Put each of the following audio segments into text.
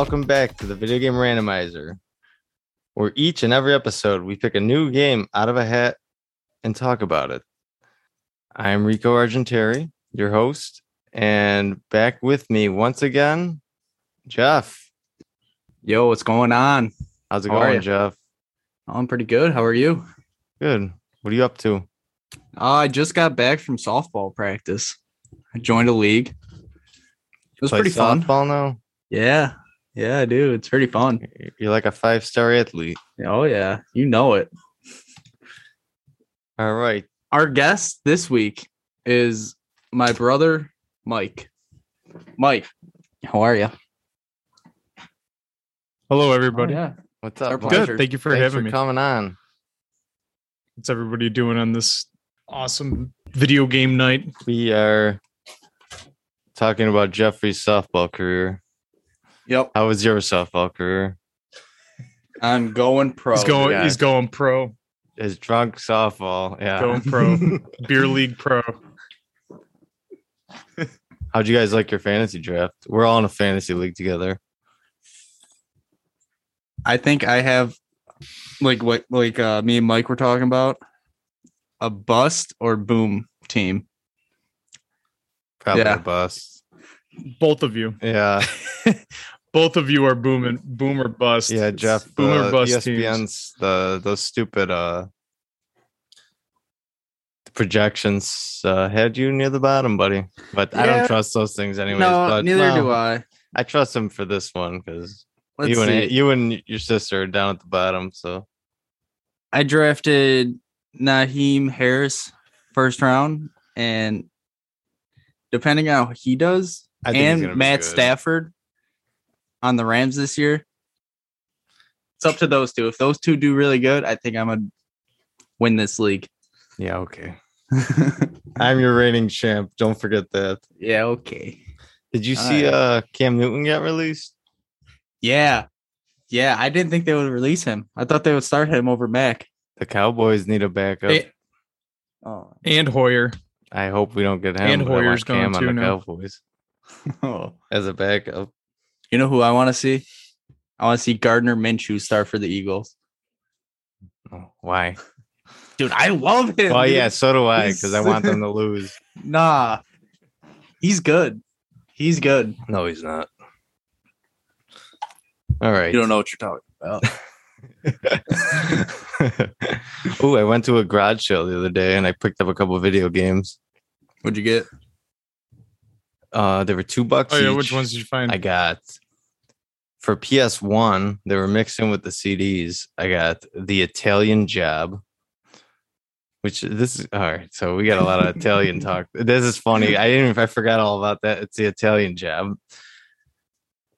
Welcome back to the Video Game Randomizer, where each and every episode we pick a new game out of a hat and talk about it. I'm Rico Argenteri, your host, and back with me once again, Jeff. Yo, what's going on? How's it How going. Jeff? I'm pretty good. How are you? Good. What are you up to? Uh, I just got back from softball practice. I joined a league. It was pretty fun. softball now? Yeah. Yeah, I do. It's pretty fun. You're like a five star athlete. Oh yeah. You know it. All right. Our guest this week is my brother, Mike. Mike, how are you? Hello, everybody. Oh, yeah. What's up? Good. Thank you for Thanks having for me. coming on. What's everybody doing on this awesome video game night? We are talking about Jeffrey's softball career. Yep. How was your softball career? I'm going pro. he's going. yeah. He's going pro. His drunk softball. Yeah. Going pro. Beer league pro. How'd you guys like your fantasy draft? We're all in a fantasy league together. I think I have like what like uh me and Mike were talking about a bust or boom team. Probably Yeah. a bust. Both of you. Yeah. Both of you are booming. Boom or bust. Yeah, Jeff. Boom the or bust teams. ESPN's the those stupid uh projections uh had you near the bottom, buddy. But I don't trust those things anyways. no, but neither no, do I. I trust him for this one because you see. and you and your sister are down at the bottom. So I drafted Najee Harris first round, and depending on how he does, I think and Matt. Stafford on the Rams this year, it's up to those two. If those two do really good, I think I'm gonna win this league. Yeah, okay. I'm your reigning champ. Don't forget that. yeah. Okay. Did you see Alright. uh Cam Newton get released? Yeah. Yeah. I didn't think they would release him. I thought they would start him over Mac. The Cowboys need a backup. A- Oh. and Hoyer. I hope we don't get him. And but I want Hoyer's going Cam on the now. Cowboys oh. as a backup. You know who I want to see? I want to see Gardner Minshew start for the Eagles. Oh, why? Dude, I love him. Well, dude. yeah, so do I because I want them to lose. Nah. He's good. He's good. No, he's not. All right. You don't know what you're talking about. oh, I went to a garage sale the other day and I picked up a couple of video games. What'd you get? Uh, there were two bucks. Oh yeah, each. which ones did you find? I got for PS1, they were mixing with the CDs. I got the Italian Job, which this is all right. So we got a lot of Italian talk. This is funny. I didn't. Even if I forgot all about that. It's the Italian Job.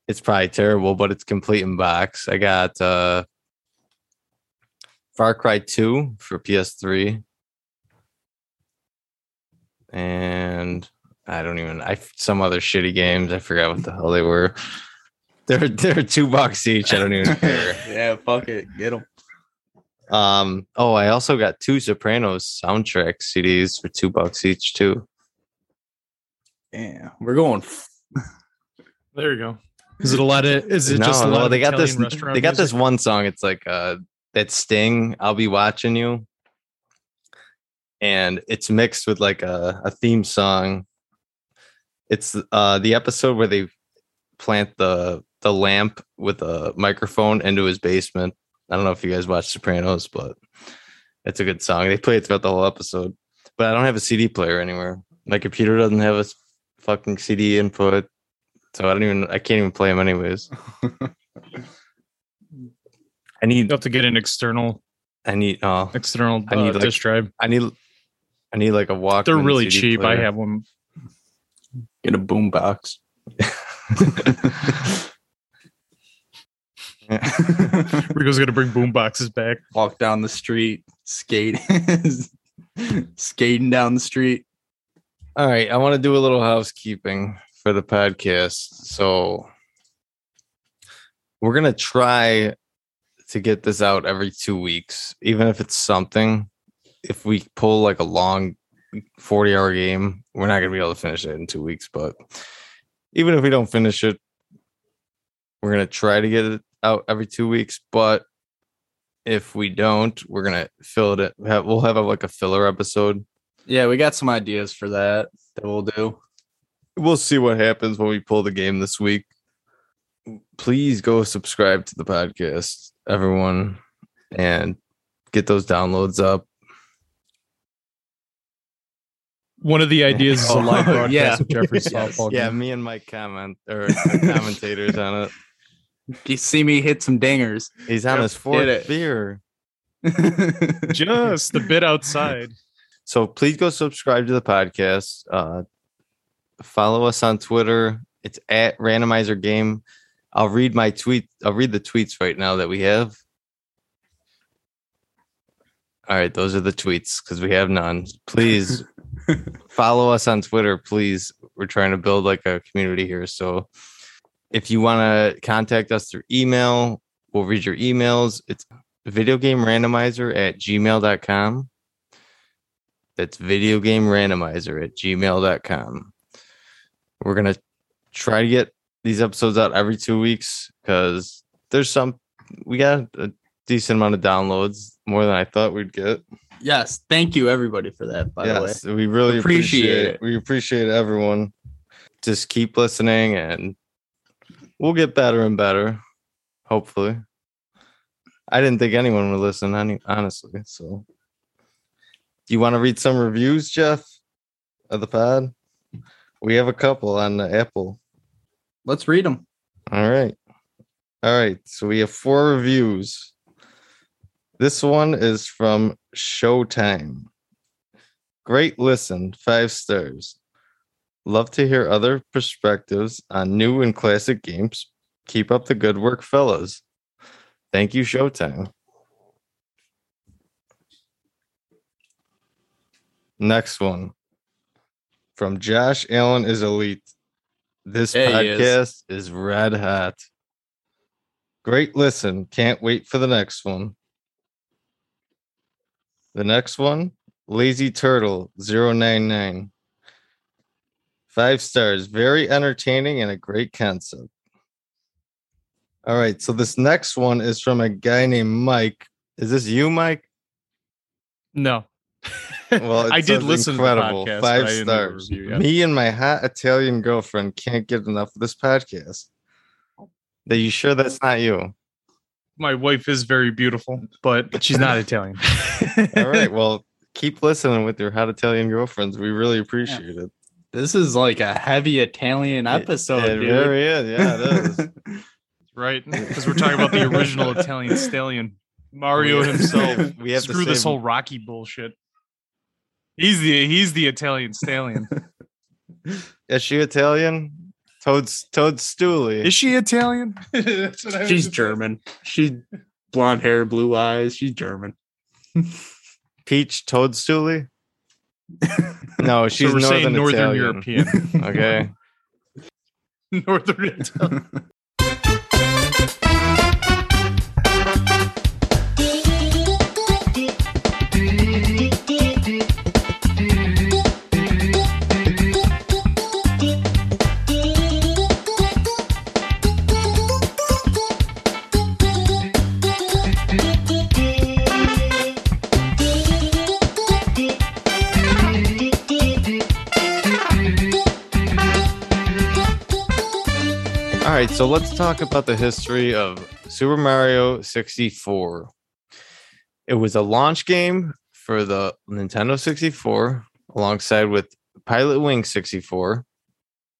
It's probably terrible, but it's complete in box. I got uh Far Cry 2 for PS3. And I don't even I some other shitty games. I forgot what the hell they were. They're they're two bucks each. I don't even care. yeah, fuck it. Get them. Um. Oh, I also got two Sopranos soundtrack CDs for two bucks each too. Yeah, we're going. there you go. Is it a lot of? Is it no, just a lot no, of they got Italian this. They got this one song. It's like uh that Sting. I'll be watching you, and it's mixed with like a, a theme song. It's uh the episode where they plant the the lamp with a microphone into his basement. I don't know if you guys watch Sopranos, but it's a good song. They play it throughout the whole episode. But I don't have a CD player anywhere. My computer doesn't have a fucking CD input. So I don't even I can't even play them anyways. I need You have to get an external I need oh external I need, uh, like, disk drive. I need I need like a walk. They're really cheap. I have one. Get a boom box. Rico's gonna bring boom boxes back. Walk down the street, skate, skating down the street. All right, I want to do a little housekeeping for the podcast. So we're gonna try to get this out every two weeks, even if it's something. If we pull like a long 40 hour game, we're not gonna be able to finish it in two weeks. But even if we don't finish it, We're gonna try to get it out every two weeks, but if we don't, we're gonna fill it. Have, we'll have a, like a filler episode. Yeah, we got some ideas for that that we'll do. We'll see what happens when we pull the game this week. Please go subscribe to the podcast, everyone, and get those downloads up. One of the ideas is a live broadcast yeah. of Jeffrey's Yes. softball Yeah, me and Mike comment or commentators on it. You see me hit some dingers. He's on Yep, his fourth beer. Just a bit outside. So please go subscribe to the podcast. Uh, follow us on Twitter. It's at randomizer game. I'll read my tweet. I'll read the tweets right now that we have. All right, those are the tweets because we have none. Please follow us on Twitter, please. We're trying to build like a community here. So if you want to contact us through email, we'll read your emails. It's video game randomizer at gmail.com. That's video game randomizer at gmail.com. We're going to try to get these episodes out every two weeks because there's some, we got a decent amount of downloads, more than I thought we'd get. Yes, thank you everybody for that. By yes, the way. we really Appreciate appreciate, it. We appreciate everyone. Just keep listening and we'll get better and better. Hopefully. I didn't think anyone would listen any honestly. So do you want to read some reviews, Jeff, of the pod? We have a couple on the Apple. let's read them. All right. All right. So we have four reviews. This one is from Showtime. Great listen, five stars. Love to hear other perspectives on new and classic games. Keep up the good work, fellas. Thank you, Showtime. Next one from Josh Allen is Elite. This Yeah, he is. podcast is red hot. Great listen. Can't wait for the next one. The next one, Lazy Turtle 099. Five stars. Very entertaining and a great concept. All right. So this next one is from a guy named Mike. Is this you, Mike? No. Well, I did listen incredible. to the podcast. Five but I didn't do a stars. review. Me and my hot Italian girlfriend can't get enough of this podcast. Are you sure that's not you? My wife is very beautiful, but she's not Italian. All right. Well, keep listening with your hot Italian girlfriends. We really appreciate it. This is like a heavy Italian episode, it dude. really is. Yeah, it is. right? Because we're talking about the original Italian stallion, Mario We himself. we have the Screw this whole Rocky bullshit. He's the he's the Italian stallion. Is she Italian? Toad's Toad Stooley. Is she Italian? That's what I She's German. She's blonde hair, blue eyes. She's German. Peach Toadstooly? No, she's so we're Northern, saying Northern Italian. European. Okay. Northern Italian. Right, so let's talk about the history of Super Mario 64. It was a launch game for the Nintendo 64 alongside with Pilot Wing 64.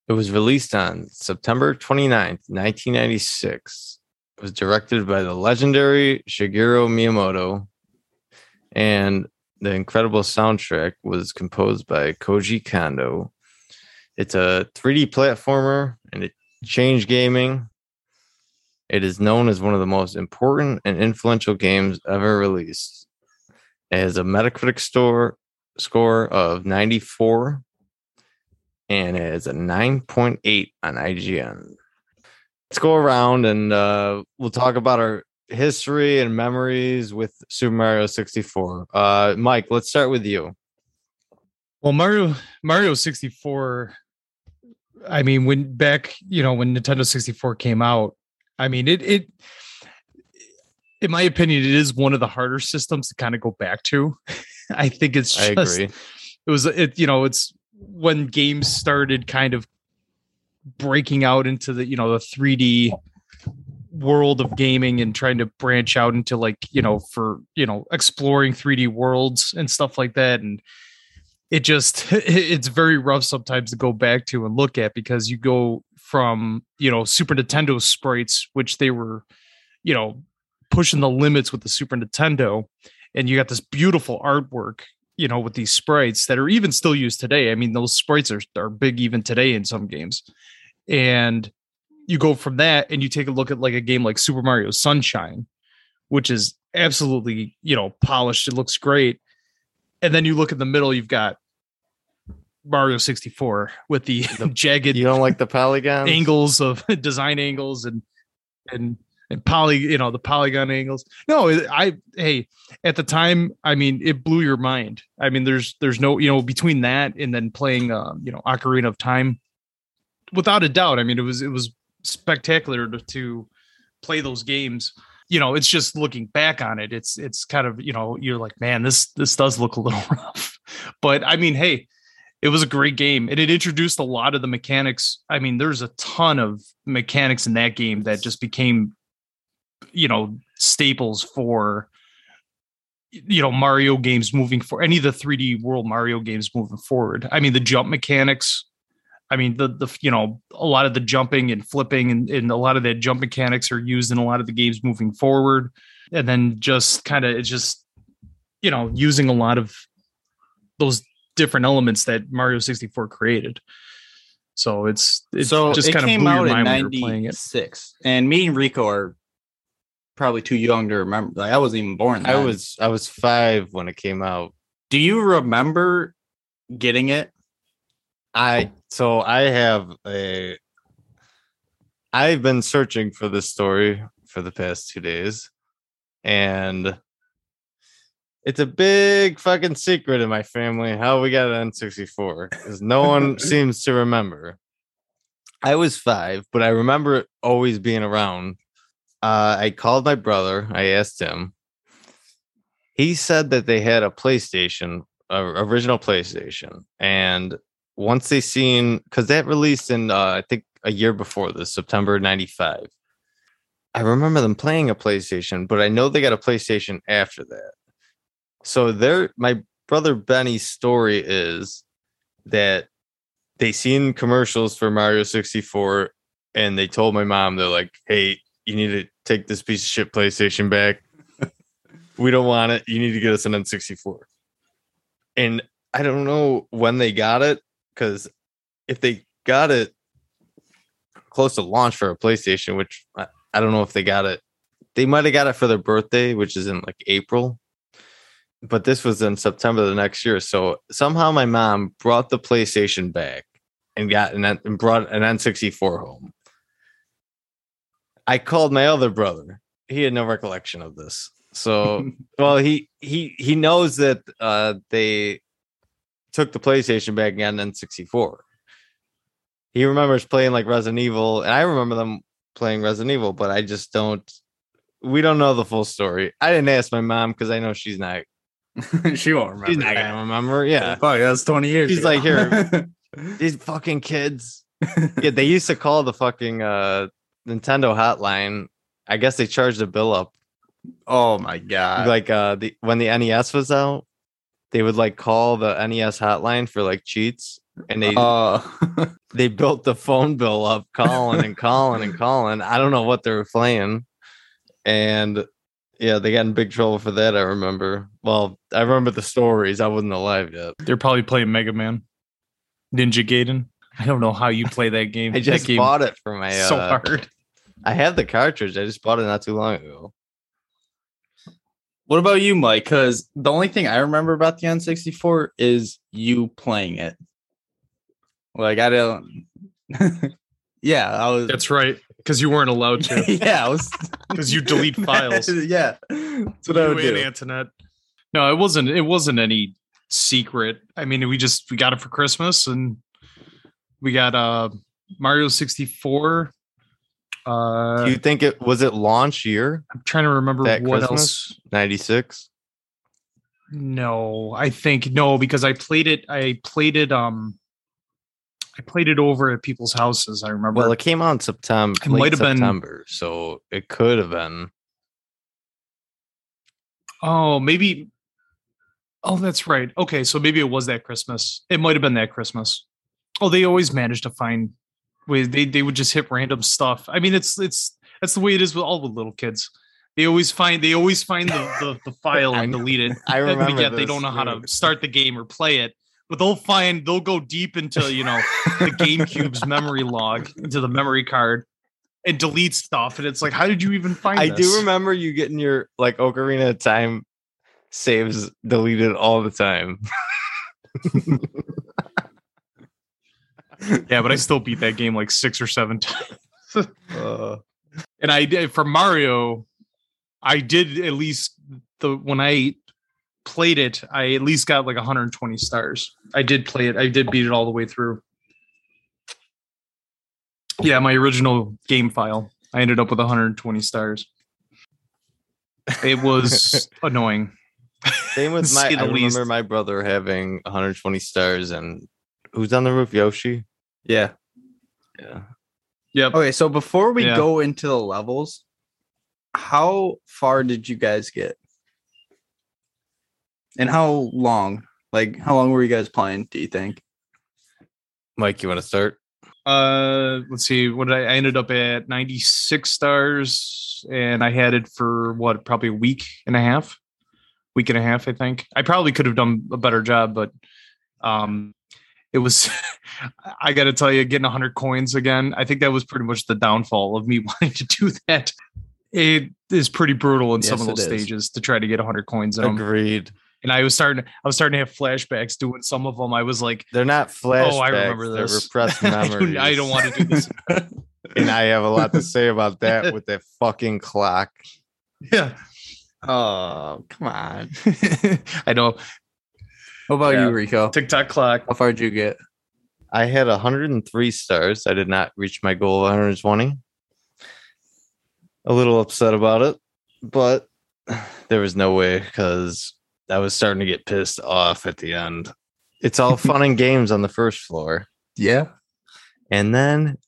It was released on September 29th, 1996. It was directed by the legendary Shigeru Miyamoto, and the incredible soundtrack was composed by Koji Kondo. It's a 3D platformer and it changed gaming. It is known as one of the most important and influential games ever released. It has a Metacritic store score of 94 and it has a 9.8 on IGN. Let's go around and uh, we'll talk about our history and memories with Super Mario 64. Uh, Mike, let's start with you. Well, Mario Mario 64 I mean when back, you know, when Nintendo 64 came out, I mean, it it in my opinion, it is one of the harder systems to kind of go back to. I think it's I just agree. it was it you know it's when games started kind of breaking out into the you know the 3D world of gaming and trying to branch out into like you know for you know exploring 3D worlds and stuff like that and it just it's very rough sometimes to go back to and look at because you go from you know Super Nintendo sprites which they were you know pushing the limits with the Super Nintendo and you got this beautiful artwork you know with these sprites that are even still used today. I mean those sprites are, are big even today in some games. And you go from that and you take a look at like a game like super mario sunshine which is absolutely you know polished. It looks great. And then you look in the middle you've got mario 64 with the, jagged You don't like the polygons? angles of design angles and and and poly you know the polygon angles. No i hey at the time i mean it blew your mind. I mean there's there's no you know between that and then playing um you know ocarina of time without a doubt. I mean it was it was spectacular to, to play those games. You know it's just looking back on it it's it's kind of you know you're like man this this does look a little rough. But i mean hey it was a great game and it introduced a lot of the mechanics. I mean there's a ton of mechanics in that game that just became you know staples for you know mario games moving for any of the 3d world mario games moving forward. I mean the jump mechanics i mean the the you know a lot of the jumping and flipping and, and a lot of that jump mechanics are used in a lot of the games moving forward. And then just kind of it's just you know using a lot of those different elements that Mario 64 created. So it's it so just it kind of came blew out your in mind when you were playing it. '96, and me and Rico are probably too young to remember. Like I wasn't even born. I was I was five when it came out. Do you remember getting it? I so I have a I've been searching for this story for the past two days, and it's a big fucking secret in my family how we got an N64 because no one seems to remember. I was five, but I remember it always being around. Uh, I called my brother. I asked him. He said that they had a PlayStation, a original PlayStation, and once they seen because that released in uh, I think a year before this, September '95. I remember them playing a PlayStation, but I know they got a PlayStation after that. So there, my brother Benny's story is that they seen commercials for Mario 64 and they told my mom, they're like, hey, you need to take this piece of shit PlayStation back. we don't want it. You need to get us an N64. And I don't know when they got it because if they got it close to launch for a PlayStation, which I, I don't know if they got it, they might have got it for their birthday, which is in like April. But this was in September the next year. So somehow my mom brought the PlayStation back and got an and brought an N64 home. I called my other brother. He had no recollection of this. So well, he he he knows that uh they took the PlayStation back and got an N64. He remembers playing like Resident Evil, and I remember them playing Resident Evil, but I just don't. We don't know the full story. I didn't ask my mom because I know she's not. she won't remember. She's not gonna remember. Yeah, Fuck, that's 20 years. She's ago. like, here. these fucking kids. Yeah, they used to call the fucking uh Nintendo hotline. I guess they charged a bill up oh my god. like uh the when the NES was out, they would like call the NES hotline for like cheats, and they uh, they built the phone bill up, calling and calling and calling. I don't know what they were playing, and yeah, they got in big trouble for that. I remember. Well, I remember the stories. I wasn't alive yet. They're probably playing Mega Man, Ninja Gaiden. I don't know how you play that game. I That just game bought it for my. is so uh, hard. I have the cartridge. I just bought it not too long ago. what about you, Mike? Because the only thing I remember about the N64 is you playing it. Like I don't. yeah, I was. That's right, because you weren't allowed to. yeah, Because you delete files. yeah, that's what I would and do. Antoinette. No, it wasn't. It wasn't any secret. I mean, we just we got it for Christmas, and we got uh Mario sixty four. Uh, Do you think it was it launch year I'm trying to remember that what Christmas? else. Ninety six. No, I think no because I played it. I played it. Um, I played it over at people's houses. I remember. Well, it came out in September. It might have been- September, so it could have been. oh, maybe. Oh, that's right. Okay, so maybe it was that Christmas. It might have been that Christmas. Oh, they always managed to find. Way they they would just hit random stuff. I mean, it's it's that's the way it is with all the little kids. They always find they always find the the, the file and delete it. I remember. yet they don't know how to start the game or play it. But they'll find they'll go deep into you know the GameCube's memory log into the memory card and delete stuff. And it's like, how did you even find? I this? do remember you getting your like Ocarina of Time saves deleted all the time. Yeah, but I still beat that game like six or seven times. Uh, And I did for Mario, I did at least the when I played it, I at least got like 120 stars. I did play it. I did beat it all the way through. Yeah, my original game file. I ended up with 120 stars. It was annoying. same with my. Say the I remember my brother having 120 stars, and who's on the roof? Yoshi. Yeah. Yeah. Yep. Okay, so before we Yeah. go into the levels, how far did you guys get? And how long? Like, how long were you guys playing? Do you think? Mike, you want to start? Uh, let's see. What did I, I ended up at 96 stars, and I had it for what, probably a week and a half, week and a half. I think I probably could have done a better job, but um, it was. I got to tell you, getting 100 coins again. I think that was pretty much the downfall of me wanting to do that. It is pretty brutal in some of those stages to try to get 100 coins in 'em. Agreed. And I was starting. I was starting to have flashbacks doing some of them. I was like, They're not flashbacks. Oh, I remember They're this. repressed I memories. don't, I don't want to do this. and I have a lot to say about that with that fucking clock. yeah. Oh, come on. I know. What about Yeah. you, Rico? Tick Tock clock. How far did you get? I had 103 stars. I did not reach my goal of 120. A little upset about it, but there was no way because I was starting to get pissed off at the end. It's all fun and games on the first floor. Yeah. And then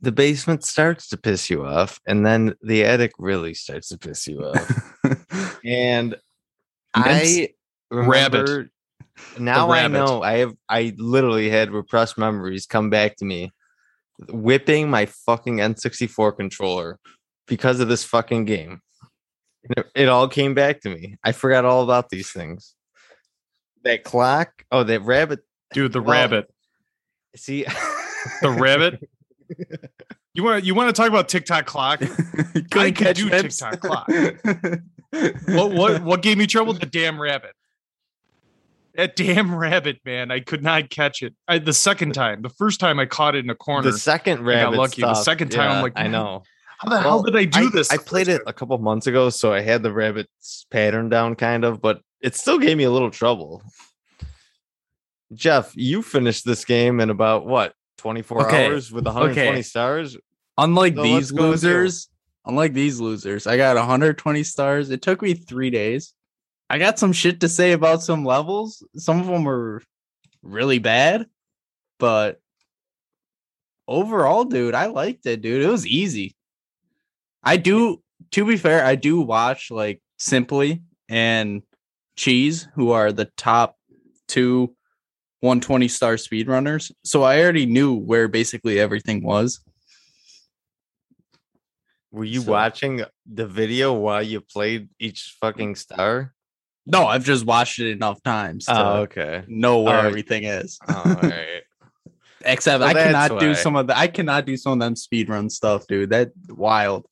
the basement starts to piss you off. And then the attic really starts to piss you off. and I Rabbit. remember now I rabbit. know I have I literally had repressed memories come back to me whipping my fucking N64 controller because of this fucking game. It, it all came back to me. I forgot all about these things. That clock, oh that rabbit. Dude, the Well, rabbit. See The rabbit. You want you want to talk about Tick Tock clock? I could do Tick Tock clock. What what what gave me trouble? The damn rabbit. That damn rabbit, man. I could not catch it. I, the second time, the first time I caught it in a corner. the second got rabbit. lucky. The second time, I'm like, I know. How the hell did I do I, this? I played it a couple months ago, so I had the rabbit's pattern down, kind of, but it still gave me a little trouble. Jeff, you finished this game in about what 24 Okay, hours with 120 okay. stars. Unlike So these let's go with you. losers, unlike these losers, I got 120 stars. It took me three days. I got some shit to say about some levels. Some of them were really bad, but overall, dude, I liked it, dude. It was easy. I do, to be fair, I do watch like Simply and Cheese, who are the top two 120 star speedrunners. So I already knew where basically everything was. Were you So- watching the video while you played each fucking star? No, I've just watched it enough times oh, to Oh, okay. know where Oh, everything is. Oh, all right. Except Well, I cannot do some of the I cannot do some of them speedrun stuff, dude. That wild.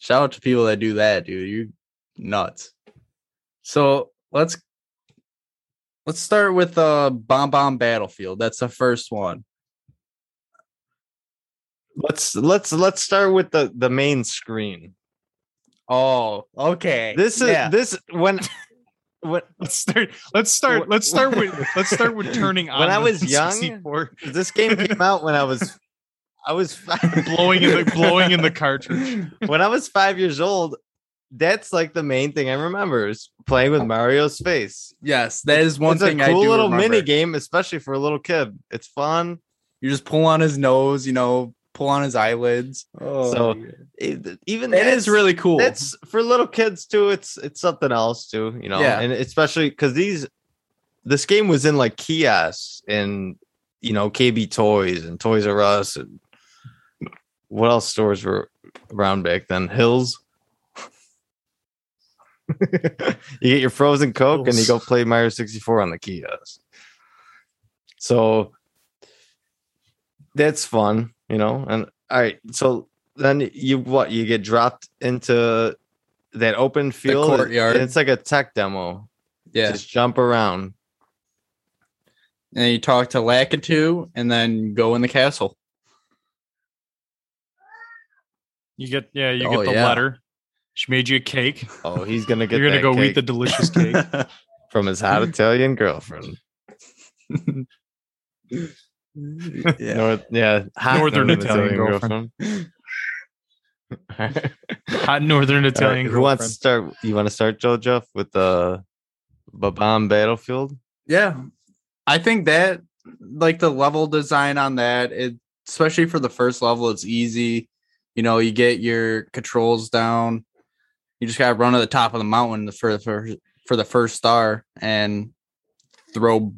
Shout out to people that do that, dude. You nuts. So let's let's start with uh Bob-omb Battlefield. That's the first one. let's let's let's start with the the main screen. Oh, okay. This is Yeah. this when when Let's start. Let's start. Let's start with. Let's start with turning on. When I was young, 64. this game came out when I was I was five, blowing in the blowing in the cartridge. when I was five years old. That's like the main thing I remember is playing with Mario's face. Yes, that is one it's thing a I cool do little remember. mini game, especially for a little kid. It's fun. You just pull on his nose, you know, pull on his eyelids. Oh, So, It- even it that's- really cool. That's for little kids too. It's it's something else too, you know. Yeah. And especially because these this game was in like kiosks and you know KB Toys and Toys R Us and what else stores were around back then? Hills. you get your frozen Coke and you go play Mario 64 on the kiosk. So that's fun, you know. And all right, so then you what you get dropped into that open field courtyard. it's like a tech demo. yeah. Just jump around. and you talk to Lakitu and then go in the castle. You get yeah, you Oh, get the yeah. letter. She made you a cake. Oh, he's gonna get You're gonna that go eat the delicious cake. from his hot Italian girlfriend. yeah. North, yeah, hot Northern Italian girlfriend. Hot northern Italian. Italian. who wants to start? You want to start, Joe Jeff, with the Bob-omb Battlefield? Yeah. I think that like the level design on that, it especially for the first level, it's easy. You know, you get your controls down. You just gotta run to the top of the mountain for for for the first star and throw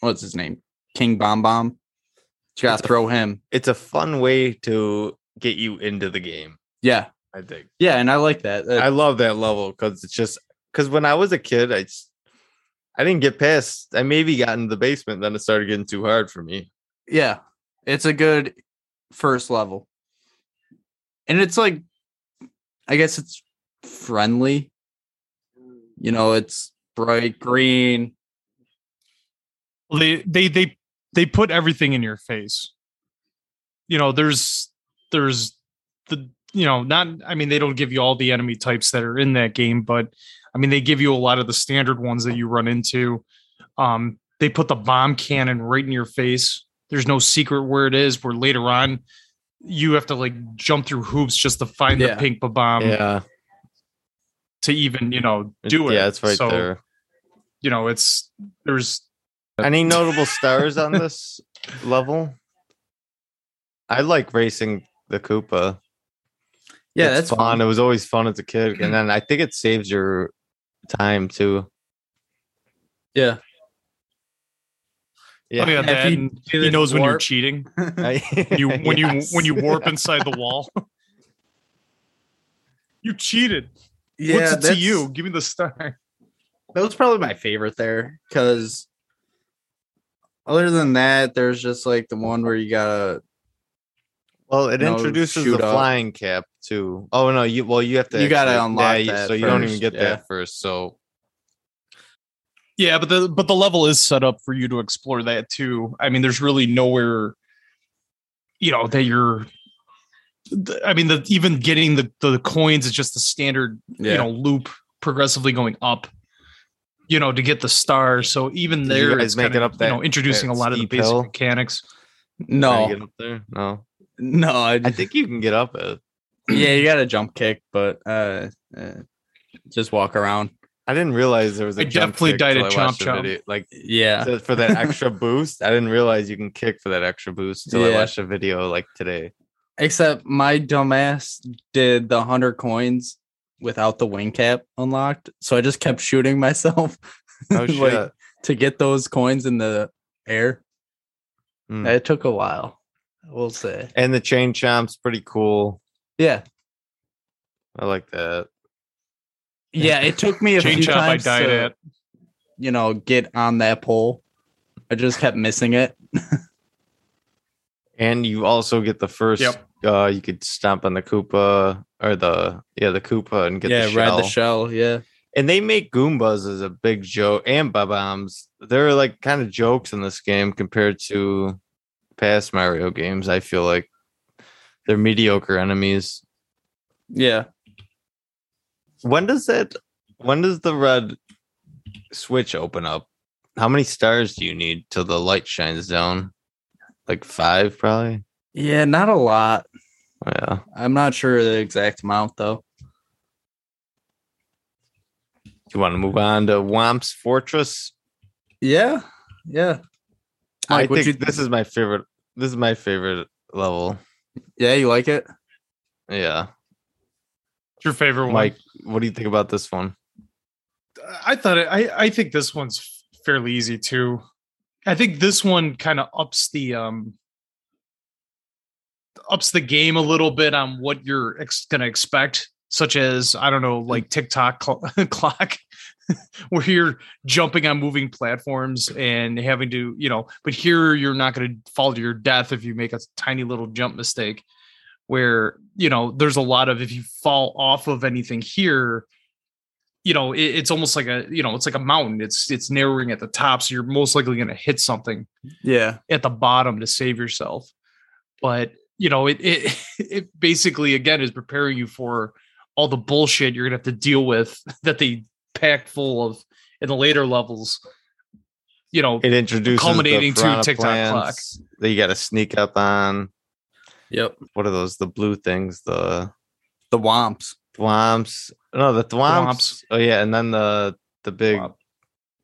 what's his name? King Bob-omb. You gotta It's a- throw him. It's a fun way to get you into the game. Yeah. I think. Yeah, and I like that. I love that level because it's just because when I was a kid, I just, I didn't get past. I maybe got into the basement, then it started getting too hard for me. yeah. It's a good first level. And it's like I guess it's friendly. You know, it's bright green. Well, they they they they put everything in your face. You know, there's there's the you know not I mean they don't give you all the enemy types that are in that game, but I mean they give you a lot of the standard ones that you run into. Um, they put the bomb cannon right in your face. There's no secret where it is. Where later on you have to like jump through hoops just to find Yeah. the pink bomb yeah, to even you know do it. Yeah, it's right So, there. You know, it's there's Any notable stars on this level? I like racing the Koopa. Yeah, It's that's fun. It was always fun as a kid, and then I think it saves your time too. Yeah. Yeah, oh yeah, If that, you he this knows when you're cheating. You when Yes. you when you warp inside the wall. you cheated. yeah, What's it to you? Give me the star. That was probably my favorite there because other than that, there's just like the one where you gotta Well, it No, introduces the up. flying cap too. Oh no, you well you have to You gotta actually- unlock you- that so you don't even get yeah. that first. So Yeah, but the but the level is set up for you to explore that too. I mean, there's really nowhere, you know, that you're. I mean, the even getting the the coins is just the standard, yeah. you know, loop progressively going up. You know, to get the star. So even Did you there, it's make kind it of, up you that- know, introducing a lot of the basic hill? mechanics. No, get up there. No, no, I, I think you can get up it. yeah, you got a jump kick, but uh, uh, just walk around. I didn't realize there was a I jump definitely kick died till at I watched Chomp Chomp. Like Yeah, to- for that extra boost. I didn't realize you can kick for that extra boost until I watched a video like today. except my dumbass did the hundred coins without the wing cap unlocked, so I just kept shooting myself Oh shit! Like, to get those coins in the air. Hmm. It took a while, we'll say. and the chain chomp's pretty cool. Yeah, I like that. Yeah. It took me a Chain few chop I times died to, at. you know, get on that pole. I just kept missing it. And you also get the first. Yep. Uh, you could stomp on the Koopa or the yeah the Koopa and get yeah, the ride shell. the shell. Yeah, and they make Goombas as a big joke and Bob-ombs. They're like kind of jokes in this game compared to past Mario games. I feel like they're mediocre enemies. yeah. When does that? When does the red switch open up? How many stars do you need till the light shines down? Like five, probably. Yeah, not a lot. Yeah. I'm not sure the exact amount though. You want to move on to Whomp's Fortress? Yeah, yeah. I Mike, what think you- this is my favorite. This is my favorite level. Yeah, you like it? Yeah. Your favorite one? Mike, what do you think about this one? I thought it, I I think this one's fairly easy too. I think this one kind of ups the um ups the game a little bit on what you're ex- going to expect, such as I don't know, like Tick Tock cl- clock, where you're jumping on moving platforms and having to, you know, but here you're not going to fall to your death if you make a tiny little jump mistake. Where you know, there's a lot of if you fall off of anything here, you know, it, it's almost like a, you know, it's like a mountain. It's it's narrowing at the top, so you're most likely going to hit something Yeah. at the bottom to save yourself. But you know, it it it basically again is preparing you for all the bullshit you're gonna have to deal with that they packed full of in the later levels. You know, It introduces Culminating to TikTok plants that you got to sneak up on. Yep. What are those? The blue things, the The Whomps. thwomps. No, the thwomps. Thwomps. Oh yeah, and then the the big Thwomp.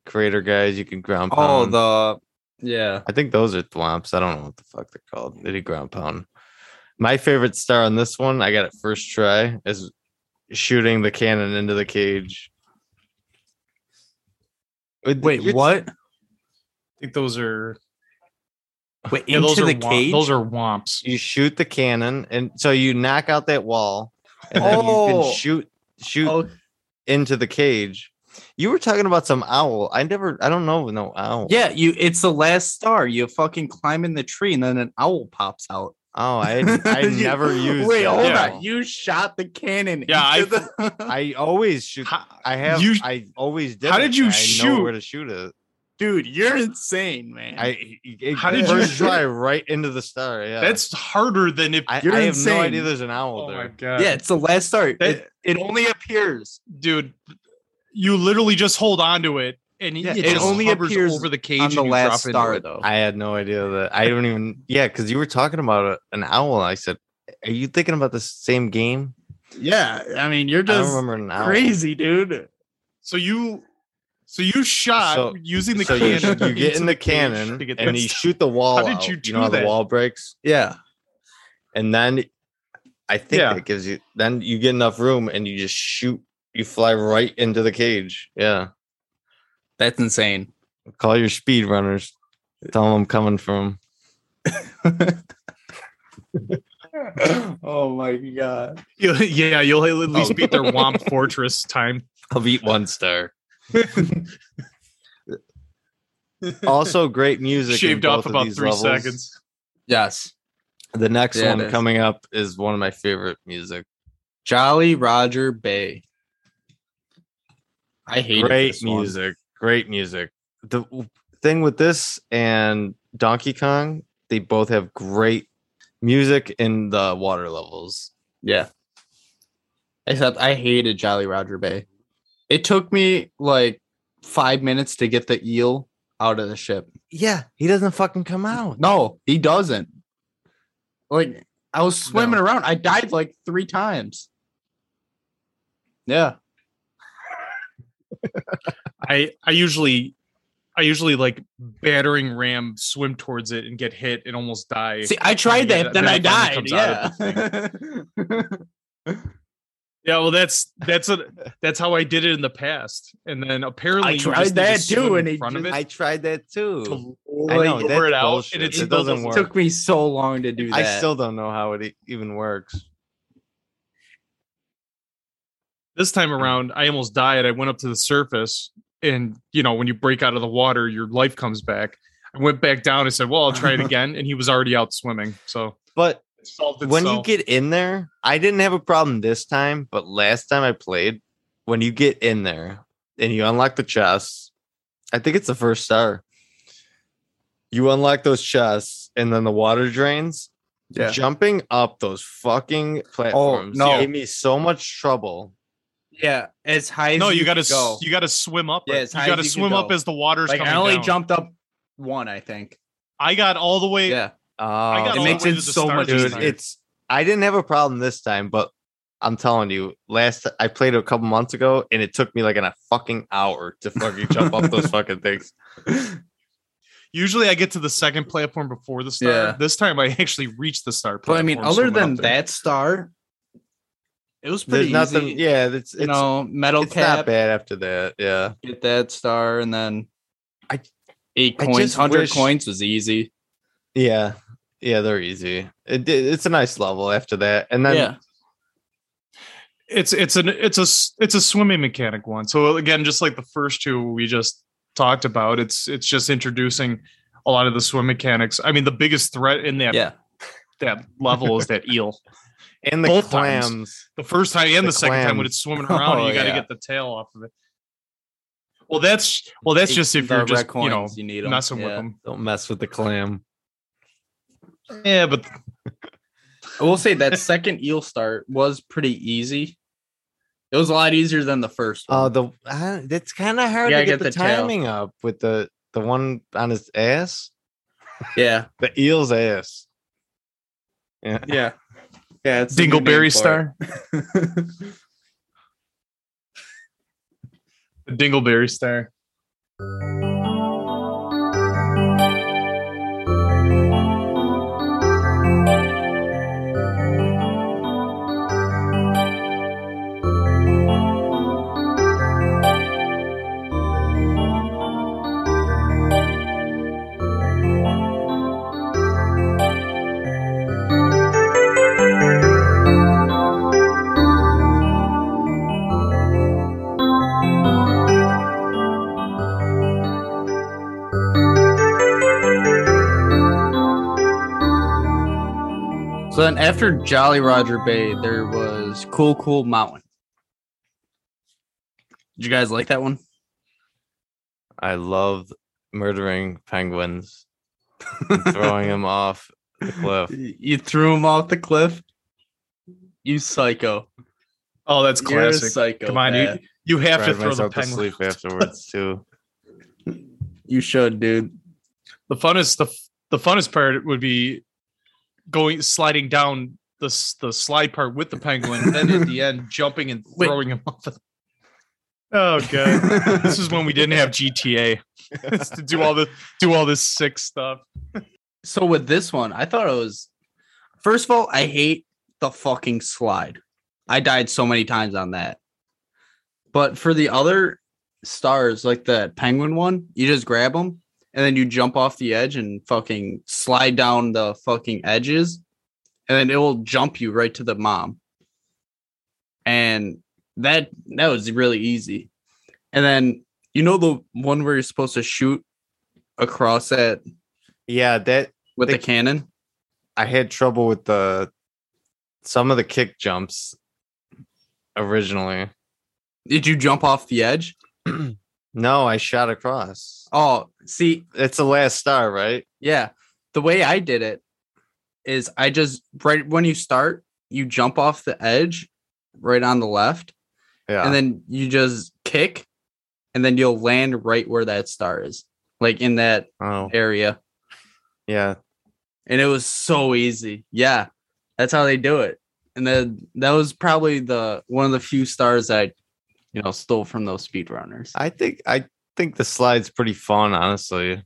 crater guys you can ground oh, pound. Oh, the yeah. I think those are thwomps. I don't know what the fuck they're called. They do ground pound. My favorite star on this one, I got it first try, is shooting the cannon into the cage. Wait, you're- what? I think those are Wait, yeah, into those are the wom- cage. those are whomps. You shoot the cannon, and so you knock out that wall, and then you Oh. can shoot shoot Oh, into the cage. You were talking about some owl. I never. I don't know. No owl. yeah. You. It's the last star. You fucking climb in the tree, and then an owl pops out. Oh, I I You- never used. Wait, that hold Yeah. on. You shot the cannon. Yeah, into I- the- I always shoot. How, I have. You- I always did. How it. did you I know shoot? where to shoot it? Dude, you're insane, man. I it, How did you first shoot? try right into the star? Yeah, that's harder than if I, you're I have no idea there's an owl oh my there. god. yeah, it's the last star. That- It, it only appears. dude, you literally just hold on to it and Yeah, it, it only appears over the cage on the last drop star, it. though. I had no idea that. I don't even. Yeah, because you were talking about a, an owl. I said, "Are you thinking about the same game?" yeah, I mean, you're just remember an owl. crazy, dude. So you, so you shot So- using the So cannon. you get into in the cage cannon and you stuff. shoot the wall. How did out. you You do know how that? the wall breaks, Yeah, and then I think Yeah. that gives you. Then you get enough room and you just shoot. You fly right into the cage. Yeah. that's insane. Call your speed runners. Tell them I'm coming from. oh my god. You'll- yeah, you'll at least Oh. beat their Whomp Fortress time. I'll beat one star. also, great music. Shaved off both of about three levels. seconds. Yes. The next Yeah, one coming up is one of my favorite music. Jolly Roger Bay. I hate Great music. Great music. The thing with this and Donkey Kong, they both have great music in the water levels. Yeah. Except I hated Jolly Roger Bay. It took me like five minutes to get the eel out of the ship. Yeah, he doesn't fucking come out. No, he doesn't. Like I was swimming No. around. I died like three times. Yeah. I I usually I usually like battering ram swim towards it and get hit and almost die. See, I tried that, then then I died. Yeah. yeah, well that's that's a that's how I did it in the past. And then apparently I you tried just need to that too, in and it front of just- it I tried that too. to I know, lower that's it out bullshit. and it It doesn't doesn't work. took me so long to do that. I still don't know how it even works. this time around i almost died i went up to the surface and you know when you break out of the water your life comes back i went back down and said well i'll try it again and he was already out swimming so But it solved when you get in there, I didn't have a problem this time, but last time I played, when you get in there and you unlock the chests, I think it's the first star. You unlock those chests and then the water drains. Yeah. Jumping up those fucking oh, platforms no. gave me so much trouble. Yeah, as high as no you gotta go. you gotta swim up Yeah, it. as you gotta you swim could up as the water's like coming I only down. jumped up one, I think. i got all the way Yeah. Oh, got It makes it so much this dude, it's I didn't have a problem this time, but I'm telling you, last I played it a couple months ago, and it took me like in a fucking hour to fucking jump up those fucking things. Usually I get to the second platform before the star. Yeah. This time I actually reached the star. But I mean, other than that star, it was pretty There's nothing. easy. Yeah, it's you it's, know, metal it's not cap, bad after that. Yeah, get that star, and then I- eight I coins, hundred wish- coins was easy. yeah, yeah. They're easy. It, it's a nice level after that, and then yeah, it's it's an it's a it's a swimming mechanic one. So again, just like the first two we just talked about, it's it's just introducing a lot of the swim mechanics. I mean, the biggest threat in that yeah. that level is that eel. and the both times. clams. The first time and The the, second time when it's swimming oh, around, Oh, you got to yeah. get the tail off of it. Well, that's well, that's just if you're red just you know coins, you need 'em. messing with Yeah. them. Don't mess with the clam. Yeah, but I will say that second eel start was pretty easy. It was a lot easier than the first one. Oh, the uh, it's kind of hard to get, get the, the timing up with the the one on his ass, yeah, the eel's ass. Yeah, yeah, yeah. It's the new name Dingleberry Star, the Dingleberry Star. Then after Jolly Roger Bay, there was Cool Cool Mountain. Did you guys like that one? I love murdering penguins, throwing them off the cliff. You threw him off the cliff. You psycho. Oh, that's You're a classic. psycho. Come on, you you have to throw the myself to penguin. sleep afterwards too. You should, dude. The funnest the the funnest part would be going sliding down the the slide part with the penguin, and then at the end jumping and Wait. throwing him off. The... Oh god, this is when we didn't have GTA to do all the do all this sick stuff. So with this one, I thought it was first of all, I hate the fucking slide. I died so many times on that. But for the other stars, like the penguin one, you just grab them and then you jump off the edge and fucking slide down the fucking edges, and then it will jump you right to the mom. And that that was really easy. And then you know the one where you're supposed to shoot across that Yeah, that with They- the cannon. I had trouble with the some of the kick jumps originally. Did you jump off the edge? No, I shot across. Oh, see, It's the last star, right? yeah. The way I did it is I just right when you start, you jump off the edge right on the left, Yeah. and then you just kick, and then you'll land right where that star is, like in that oh, area. yeah. And it was so easy. Yeah. That's how they do it. And then that was probably the one of the few stars that I, you know, stole from those speedrunners. I think I think the slide's pretty fun, honestly.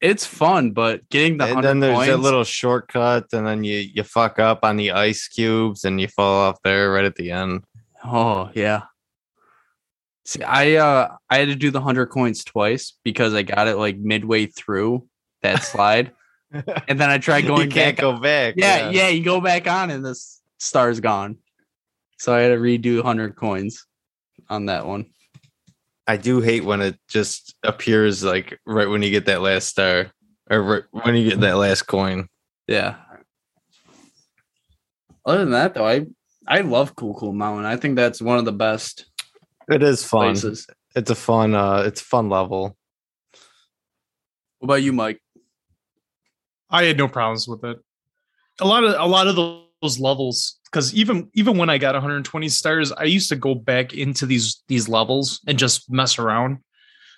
It's fun, but getting the and hundred then there's points, a little shortcut, and then you you fuck up on the ice cubes, and you fall off there right at the end. Oh yeah. See, I uh I had to do the hundred coins twice because I got it like midway through that slide, and then I tried going you can't back. go back. yeah, yeah, you go back on and this star's gone. So I had to redo hundred coins on that one. I do hate when it just appears like right when you get that last star, or right when you get that last coin. Yeah. Other than that, though, I I love Cool Cool Mountain. I think that's one of the best It is fun. places. It's a fun. Uh, it's fun level. What about you, Mike? I had no problems with it. A lot of a lot of those levels, because even even when I got 120 stars, I used to go back into these these levels and just mess around.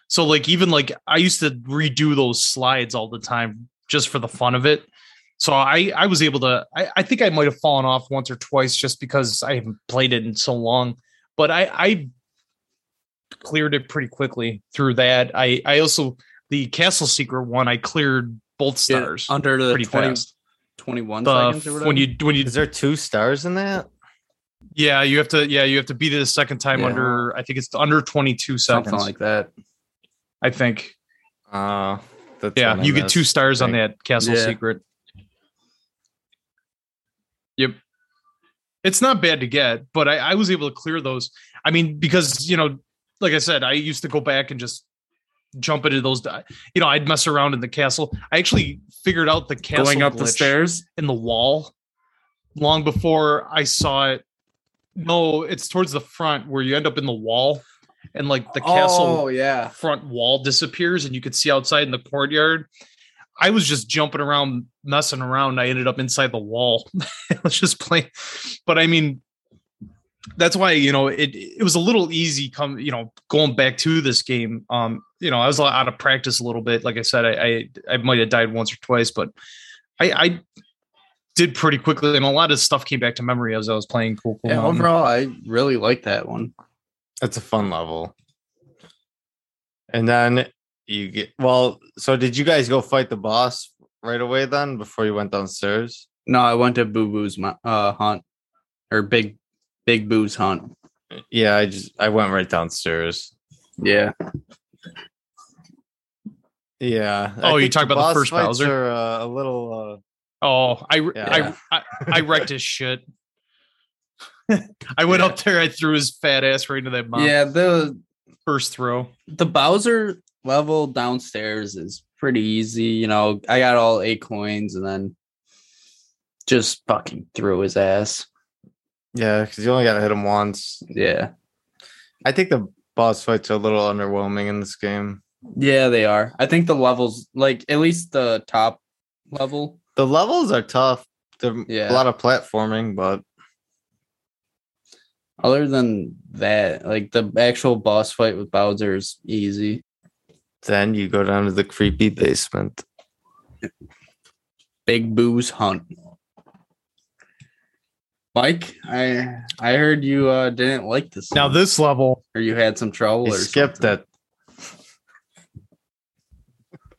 So like even like I used to redo those slides all the time just for the fun of it. So I I was able to I, I think I might have fallen off once or twice just because I haven't played it in so long. But I I cleared it pretty quickly through that. I I also the castle secret one I cleared both Yeah, stars under the pretty 20, fast. 21 The seconds or whatever. when you when you Is there two stars in that? yeah you have to yeah you have to beat it a second time Yeah. under I think it's under 22 seconds something like that. I think Uh, that's yeah you get two stars I on that castle Yeah. secret yep it's not bad to get but I, I was able to clear those i mean because you know like i said i used to go back and just jump into those di- you know i'd mess around in the castle i actually figured out the castle Going up the stairs. in the wall long before i saw it no it's towards the front where you end up in the wall and like the castle Oh yeah. front wall disappears and you could see outside in the courtyard. I was just jumping around, messing around. I ended up inside the wall. Let's just play. But I mean, that's why you know it. It was a little easy. Come, you know, going back to this game. Um, you know, I was out of practice a little bit. Like I said, I I, I might have died once or twice, but I, I did pretty quickly, and a lot of stuff came back to memory as I was playing Cool Cool Yeah, Mountain. overall, I really like that one. that's a fun level. And then you get well. So did you guys go fight the boss right away then before you went downstairs? No, I went to Boo Boo's mo- uh, hunt or Big Big Boo's hunt. Yeah, I just I went right downstairs. Yeah. Yeah. I Oh, you think talking about the first Bowser? Are, uh, a little. Oh, I, Yeah. I, I I wrecked his shit. I went up there, I threw his fat ass right into that bomb. Yeah, the First throw. the Bowser level downstairs is pretty easy. You know, I got all eight coins and then just fucking threw his ass. Yeah, because you only got to hit him once. Yeah. I think the boss fights are a little underwhelming in this game. Yeah, they are. I think the levels, like at least the top level. The levels are tough. They're Yeah. a lot of platforming, but Other than that, like the actual boss fight with Bowser is easy. then you go down to the creepy basement. Big Boo's hunt. Mike, I I heard you uh didn't like this. Now one, this level, or you had some trouble or skipped something.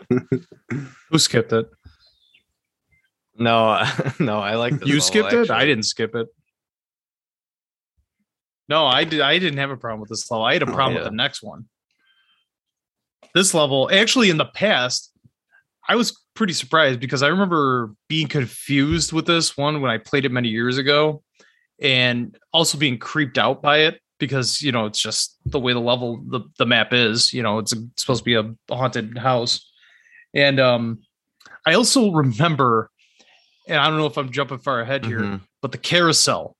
it. who skipped it? No, no, I like this you level, skipped it? I didn't skip it. No, I did. I didn't have a problem with this level. I had a Oh, problem yeah. with the next one. This level, actually, in the past, I was pretty surprised because I remember being confused with this one when I played it many years ago, and also being creeped out by it because you know it's just the way the level the, the map is. You know, it's, a, it's supposed to be a haunted house, and um, I also remember, and I don't know if I'm jumping far ahead here, Mhm. but the carousel.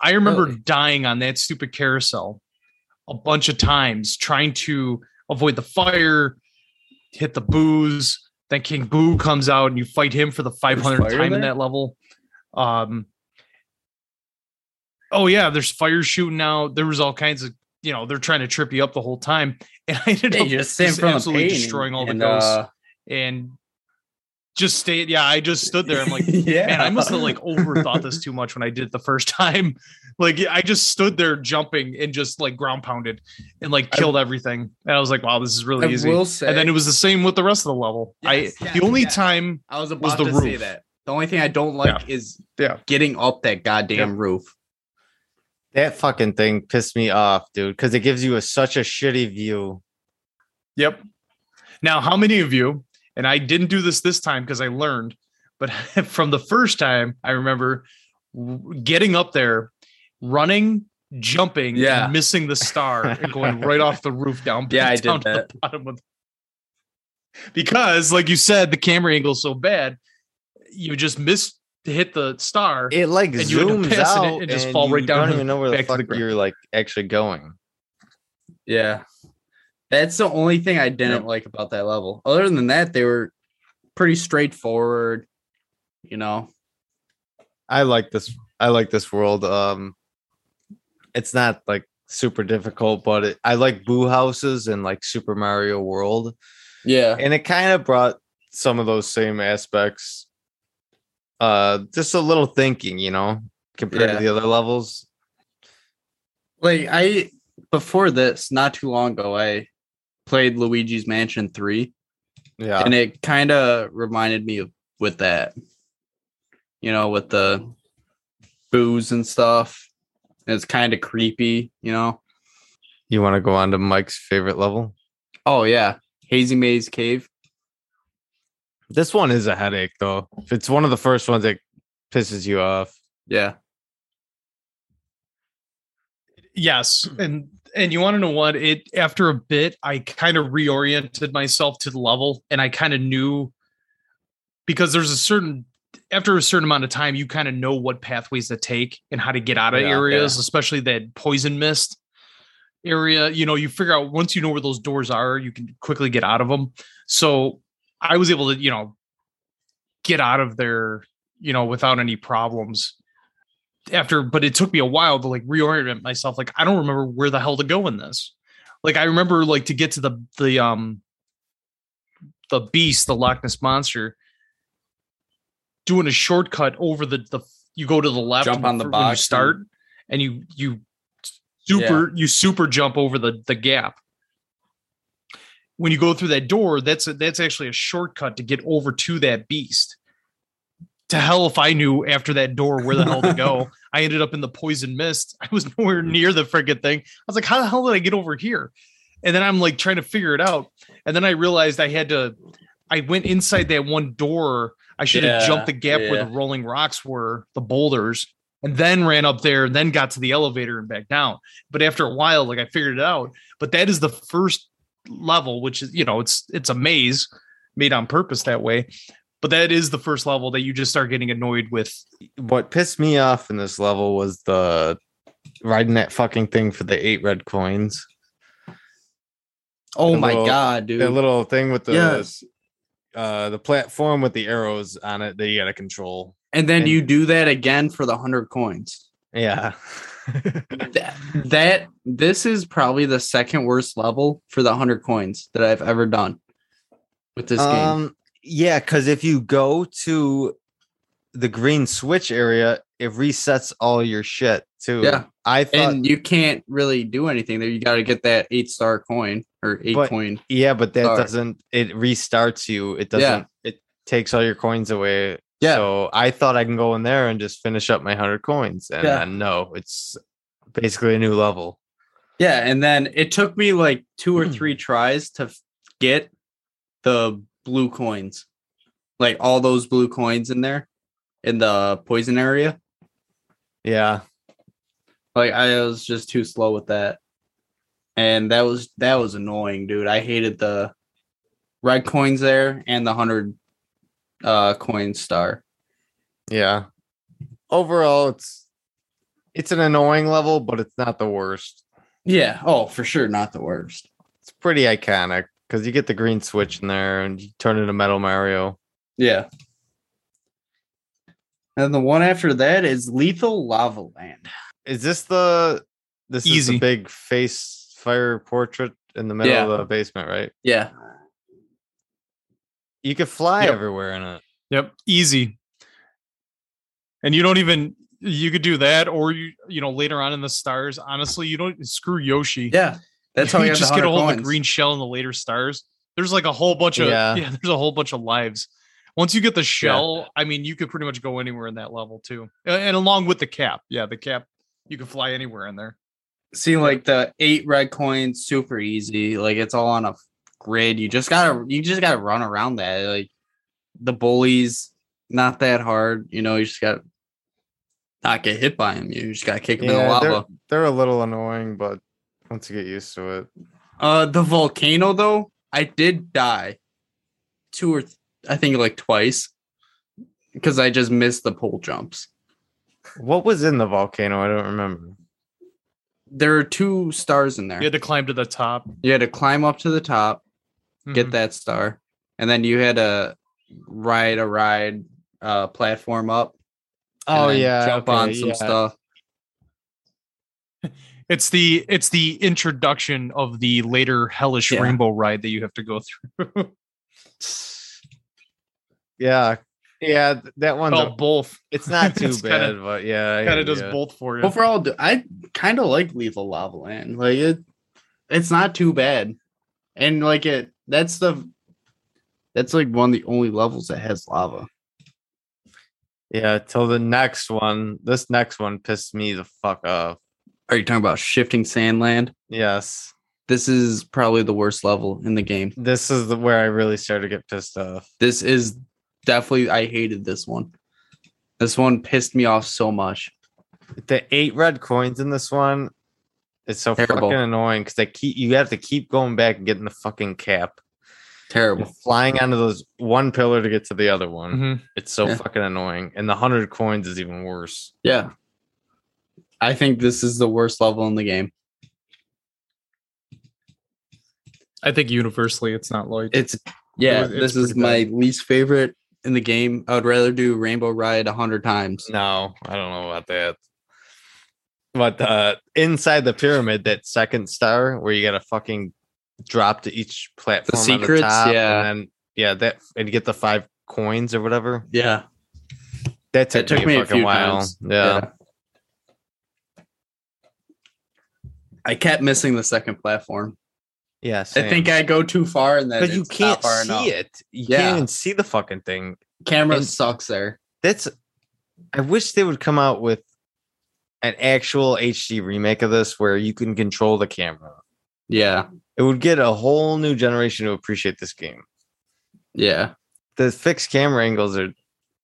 I remember Really? dying on that stupid carousel a bunch of times trying to avoid the fire, hit the Boos. Then King Boo comes out and you fight him for the 500th fire time in that level. Um, oh yeah, there's fire shooting out. There was all kinds of, you know, they're trying to trip you up the whole time. And I ended Yeah, up just just from absolutely pain destroying all the ghosts uh, and just stayed. Yeah, I just stood there. I'm like, yeah, man, I must have like overthought this too much when I did it the first time. Like I just stood there jumping and just like ground pounded and like I- killed everything. And I was like, wow, this is I really easy. will say, And then it was the same with the rest of the level. Yes, I yes, the only yes. time I was was the to say that. The only thing I don't like is Yeah. getting up that goddamn roof. That fucking thing pissed me off, dude, because it gives you a, such a shitty view. Yep. Now, how many of you, and I didn't do this this time because I learned, but from the first time, I remember getting up there, running, jumping, Yeah. and missing the star and going right off the roof down, Yeah, I did to that. the bottom of because, like you said, the camera angle is so bad, you just miss to hit the star. It like And you end up zooms passing it out and just fall right down Don't even know where the back to the fuck you're like actually going. Yeah. That's the only thing I didn't Yep. like about that level. Other than that, they were pretty straightforward. You know, I like this. I like this world. Um, it's not like super difficult, but it, I like boo houses and like Super Mario World, yeah, and it kind of brought some of those same aspects. Uh, just a little thinking, you know, compared Yeah. to the other levels. Like I before this, not too long ago, I played Luigi's Mansion 3 Yeah, and it kind of reminded me of with that. You know, with the Boos and stuff. It's kind of creepy, you know. you want to go on to Mike's favorite level? Oh yeah, Hazy Maze Cave. This one is a headache, though. If it's one of the first ones that pisses you off. Yeah. Yes, and and you want to know what it after a bit I kind of reoriented myself to the level and I kind of knew because there's a certain after a certain amount of time you kind of know what pathways to take and how to get out of Yeah, areas, especially that poison mist area. You know, you figure out once you know where those doors are, you can quickly get out of them. So I was able to, you know, get out of there, you know, without any problems after but it took me a while to like reorient myself like i don't remember where the hell to go in this. Like i remember like to get to the the um the beast the loch ness monster doing a shortcut over the the you go to the left Jump on the you box start and you you super you super jump over the the gap when you go through that door that's a, that's actually a shortcut to get over to that beast to hell if I knew after that door where the hell to go. I ended up in the poison mist. I was nowhere near the friggin' thing. I was like, how the hell did I get over here? And then I'm like trying to figure it out. And then I realized I had to, I went inside that one door. I should have jumped the gap where the rolling rocks were, the boulders, and then ran up there, and then got to the elevator and back down. But after a while, like I figured it out. But that is the first level, which is, you know, it's it's a maze made on purpose that way. But that is the first level that you just start getting annoyed with. What pissed me off in this level was the riding that fucking thing for the eight red coins. Oh The my little- god, dude. The little thing with the yes. uh the platform with the arrows on it that you gotta control. And then and- you do that again for the hundred coins. Yeah. That, that this is probably the second worst level for the hundred coins that I've ever done with this game. um yeah, because if you go to the green switch area, it resets all your shit too. Yeah. I thought And you can't really do anything there. You got to get that eight star coin or eight But- coin. yeah, but that Sorry. doesn't it restarts you. It doesn't it takes all your coins away. Yeah. So I thought I can go in there and just finish up my hundred coins. And Yeah. no, it's basically a new level. Yeah, and then it took me like two Hmm. or three tries to get the blue coins, like all those blue coins in there in the poison area. Yeah. Like I was just too slow with that, and that was that was annoying, dude. I hated the red coins there and the hundred uh coin star. Yeah. Overall, it's it's an annoying level, but it's not the worst. Yeah. Oh, for sure, not the worst. It's pretty iconic because you get the green switch in there and you turn into Metal Mario. Yeah. And the one after that is Lethal Lava Land. Is this the this is Easy. the big face fire portrait in the middle Yeah. of the basement, right? Yeah. You could fly Yep. everywhere in it. Yep, easy. And you don't even you could do that, or you you know later on in the stars. Honestly, you don't screw Yoshi. Yeah. That's how you you just get a 100 hold of the green shell in the later stars. There's like a whole bunch of Yeah. yeah. There's a whole bunch of lives. Once you get the shell, I mean, you could pretty much go anywhere in that level too, and along with the cap. Yeah, the cap, you can fly anywhere in there. See, like the eight red coins, super easy. Like it's all on a grid. You just gotta you just gotta run around that. Like the bullies, not that hard. You know, you just gotta not get hit by them. You just gotta kick them in the Yeah, they're, lava. they're a little annoying, but once you get used to it. Uh the volcano though, I did die two or th- I think like twice because I just missed the pole jumps. What was in the volcano? I don't remember. There are two stars in there. You had to climb to the top. You had to climb up to the top, get Mhm. that star, and then you had to ride a ride uh platform up. Oh yeah, jump okay, on some yeah. stuff. It's the it's the introduction of the later hellish Yeah. rainbow ride that you have to go through. Yeah, yeah, that one's. Oh, a- both. it's not too It's bad, kinda- but yeah, I Kind hear of does ya. both for you. Overall, I kind of like Lethal Lava Land. Like it, it's not too bad, and like it. That's the. That's like one of the only levels that has lava. Yeah, till the next one. This next one pissed me the fuck off. Are you talking about Shifting Sand Land? Yes, This is probably the worst level in the game. this is the where I really started to get pissed off. This is definitely. I hated this one. This one pissed me off so much. The eight red coins in this one. It's so Terrible. fucking annoying because they keep you have to keep going back and getting the fucking cap. Terrible. and flying onto those one pillar to get to the other one. Mhm. It's so Yeah. fucking annoying. And the hundred coins is even worse. Yeah. I think this is the worst level in the game. I think universally it's not like It's yeah, it's this is pretty my least favorite in the game. I would rather do Rainbow Ride a hundred times. No, I don't know about that. But uh inside the pyramid, that second star where you gotta fucking drop to each platform. on secrets, top, yeah. And then yeah, that and you get the five coins or whatever. Yeah. That took, took me, a a fucking few while. times. Yeah. I kept missing the second platform. Yeah. I think I go too far and then because you can't see enough. it. You Yeah. can't even see the fucking thing. Camera And- sucks there. that's I wish they would come out with an actual HD remake of this where you can control the camera. Yeah. It would get a whole new generation to appreciate this game. Yeah. The fixed camera angles are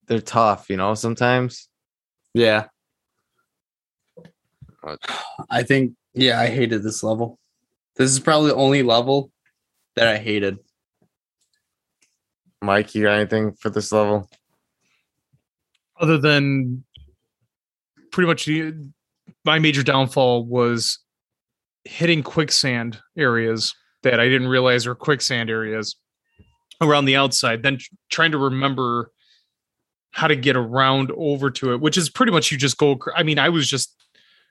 they're tough, you know, sometimes. Yeah. I think yeah, I hated this level. This is probably the only level that I hated. Mike, you got anything for this level? other than pretty much my major downfall was hitting quicksand areas that I didn't realize were quicksand areas around the outside, then trying to remember how to get around over to it, which is pretty much you just go. I mean, I was just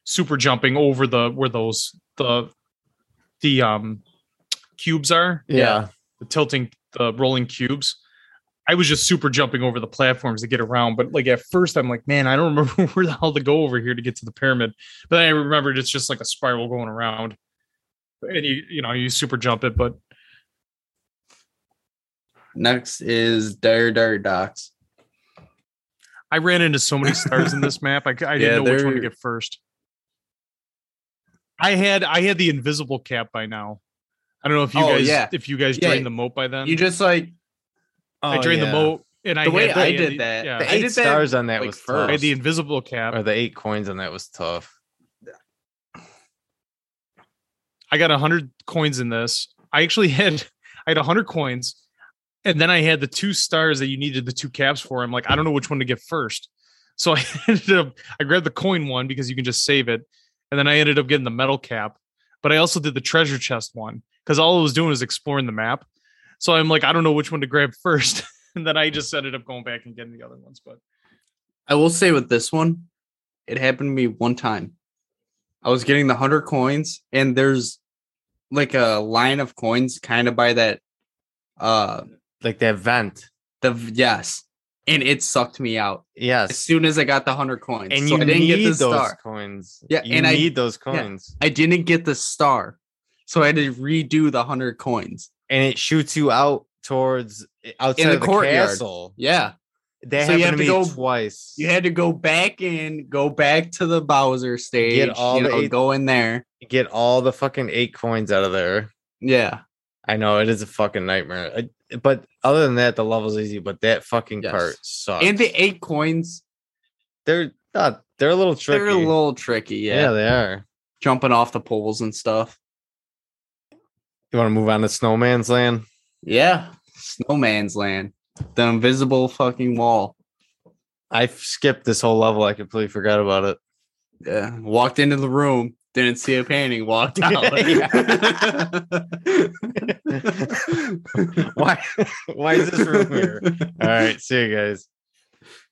super jumping over the where those the the um cubes are, Yeah. the tilting the rolling cubes. I was just super jumping over the platforms to get around. But like at first, I'm like, man, I don't remember where the hell to go over here to get to the pyramid. But then I remembered it's just like a spiral going around, and you you know you super jump it. But Next is Dire Dire Docks. I ran into so many stars in this map. I, Yeah, didn't know which one to get first. I had I had the invisible cap by now. I don't know if you Oh, guys yeah. if you guys Yeah. drained the moat by then. You just like I oh, drained the moat and I way had I did that, Yeah, The I eight did that, stars on that like, was first. tough. I had the invisible cap. or the eight coins on that was tough. I got a hundred coins in this. I actually had I had a hundred coins, and then I had the two stars that you needed the two caps for. I'm like, I don't know which one to get first. So I ended up I grabbed the coin one because you can just save it, and then I ended up getting the metal cap. But I also did the treasure chest one because all I was doing was exploring the map. So I'm like, I don't know which one to grab first. and then I just ended up going back and getting the other ones. But I will say with this one, it happened to me one time. I was getting the hundred coins, and there's like a line of coins kind of by that uh Like that vent. the yes. And it sucked me out Yes. as soon as I got the hundred coins. And so you I didn't need get the those star. coins. Yeah, You and I- need those coins. I didn't get the star. So I had to redo the hundred coins. And it shoots you out towards outside the of the courtyard. castle. Yeah. That So you happened to have to go- twice. You had to go back in, go back to the Bowser stage, get all you the know, eight- go in there. get all the fucking eight coins out of there. Yeah. I know it is a fucking nightmare. I, but other than that, the level's easy. But that fucking Yes. part sucks. And the eight coins, they're not. They're a little tricky. they're a little tricky. yeah. Yeah. they are. Jumping off the poles and stuff. You want to move on to Snowman's Land? Yeah. Snowman's land. The invisible fucking wall. I skipped this whole level. I completely forgot about it. Yeah. Walked into the room, didn't see a painting, walked out. why? Why is this room here? All right, see you guys.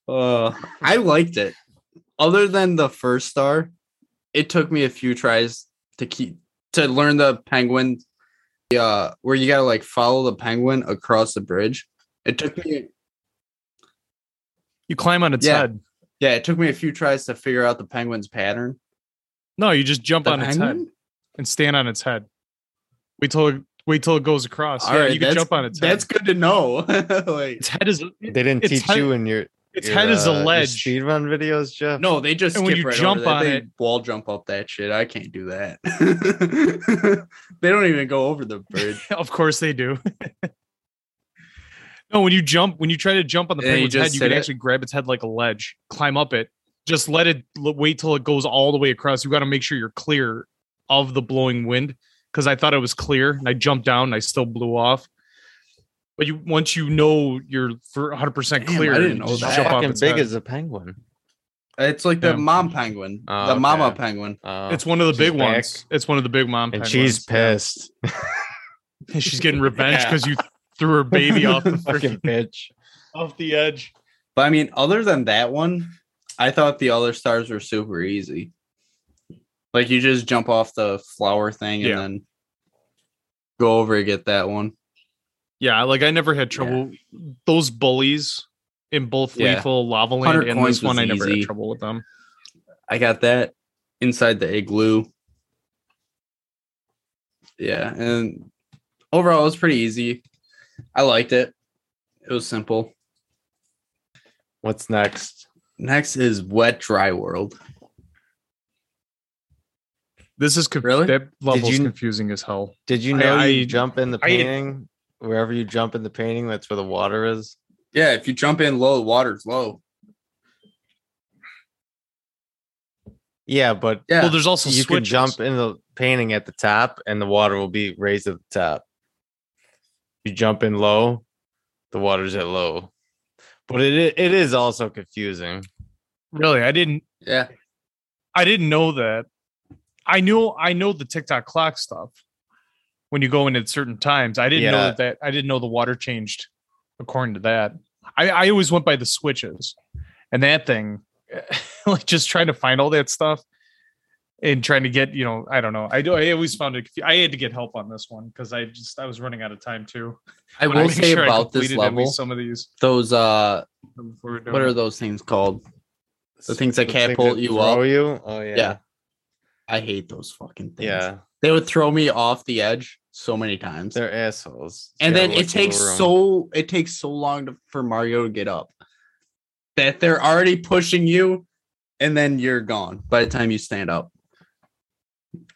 Uh, I liked it. Other than the first star, it took me a few tries to keep to learn the penguin. Uh, where you gotta like follow the penguin across the bridge. It took me You climb on its Yeah. head. Yeah, it took me a few tries to figure out the penguin's pattern. No, you just jump The on its head and stand on its head. Wait till it, wait till it goes across. All yeah, right, you can jump on its head. That's good to know. like, its head is They didn't its teach head- you in your its your, head is a uh, ledge. speed run videos, Jeff. no, they just And when you right jump over that. on They it- wall jump up that shit. I can't do that. they don't even go over the bridge. of course they do. no, when you jump, when you try to jump on the Yeah, you penguin's head, you can it. actually grab its head like a ledge, climb up it. Just let it wait till it goes all the way across. You got to make sure you're clear of the blowing wind because I thought it was clear and I jumped down and I still blew off. But you once you know you're for 100 percent Damn, clear, I didn't know that. Jump off fucking its big head. is a penguin? It's like the Yeah. mom penguin, Oh, the mama penguin. Uh, It's one of the she's big back, ones. It's one of the big mom. and penguins. she's pissed. And she's getting revenge Yeah. because you threw her baby off the fucking freaking bitch. off the edge. But I mean, other than that one, I thought the other stars were super easy. Like you just jump off the flower thing and Yeah. then go over and get that one. Yeah, like I never had trouble. Those bullies in both Yeah. Lethal Lava Land and this one, I never easy. had trouble with them. I got that inside the igloo. Yeah, and overall it was pretty easy. I liked it. It was simple. What's next? Next is wet dry world. This is conf- Really? that level's you- confusing as hell. Did you I- know you I- jump in the I- painting? Wherever you jump in the painting, that's where the water is. Yeah, if you jump in low, the water's low. Yeah, but Yeah. Well, there's also you can jump in the painting at the top, and the water will be raised at the top. You jump in low, the water's at low. But it it is also confusing. Really, I didn't. yeah. I didn't know that. I knew. I know the Tick Tock Clock stuff. When you go in at certain times, I didn't know that, that. I didn't know the water changed according to that. I, I always went by the switches, and that thing, like just trying to find all that stuff and trying to get, you know, I don't know. I do. I always found it. I had to get help on this one because I just I was running out of time too. I will make say sure about this completed at least level, some of these. those uh before we're done. what are those things called? The things that The things catapult that you throw up. You? Oh yeah. Yeah. I hate those fucking things. Yeah. They would throw me off the edge so many times. They're assholes. and then it look the takes so it takes so long to, for Mario to get up that they're already pushing you and then you're gone by the time you stand up.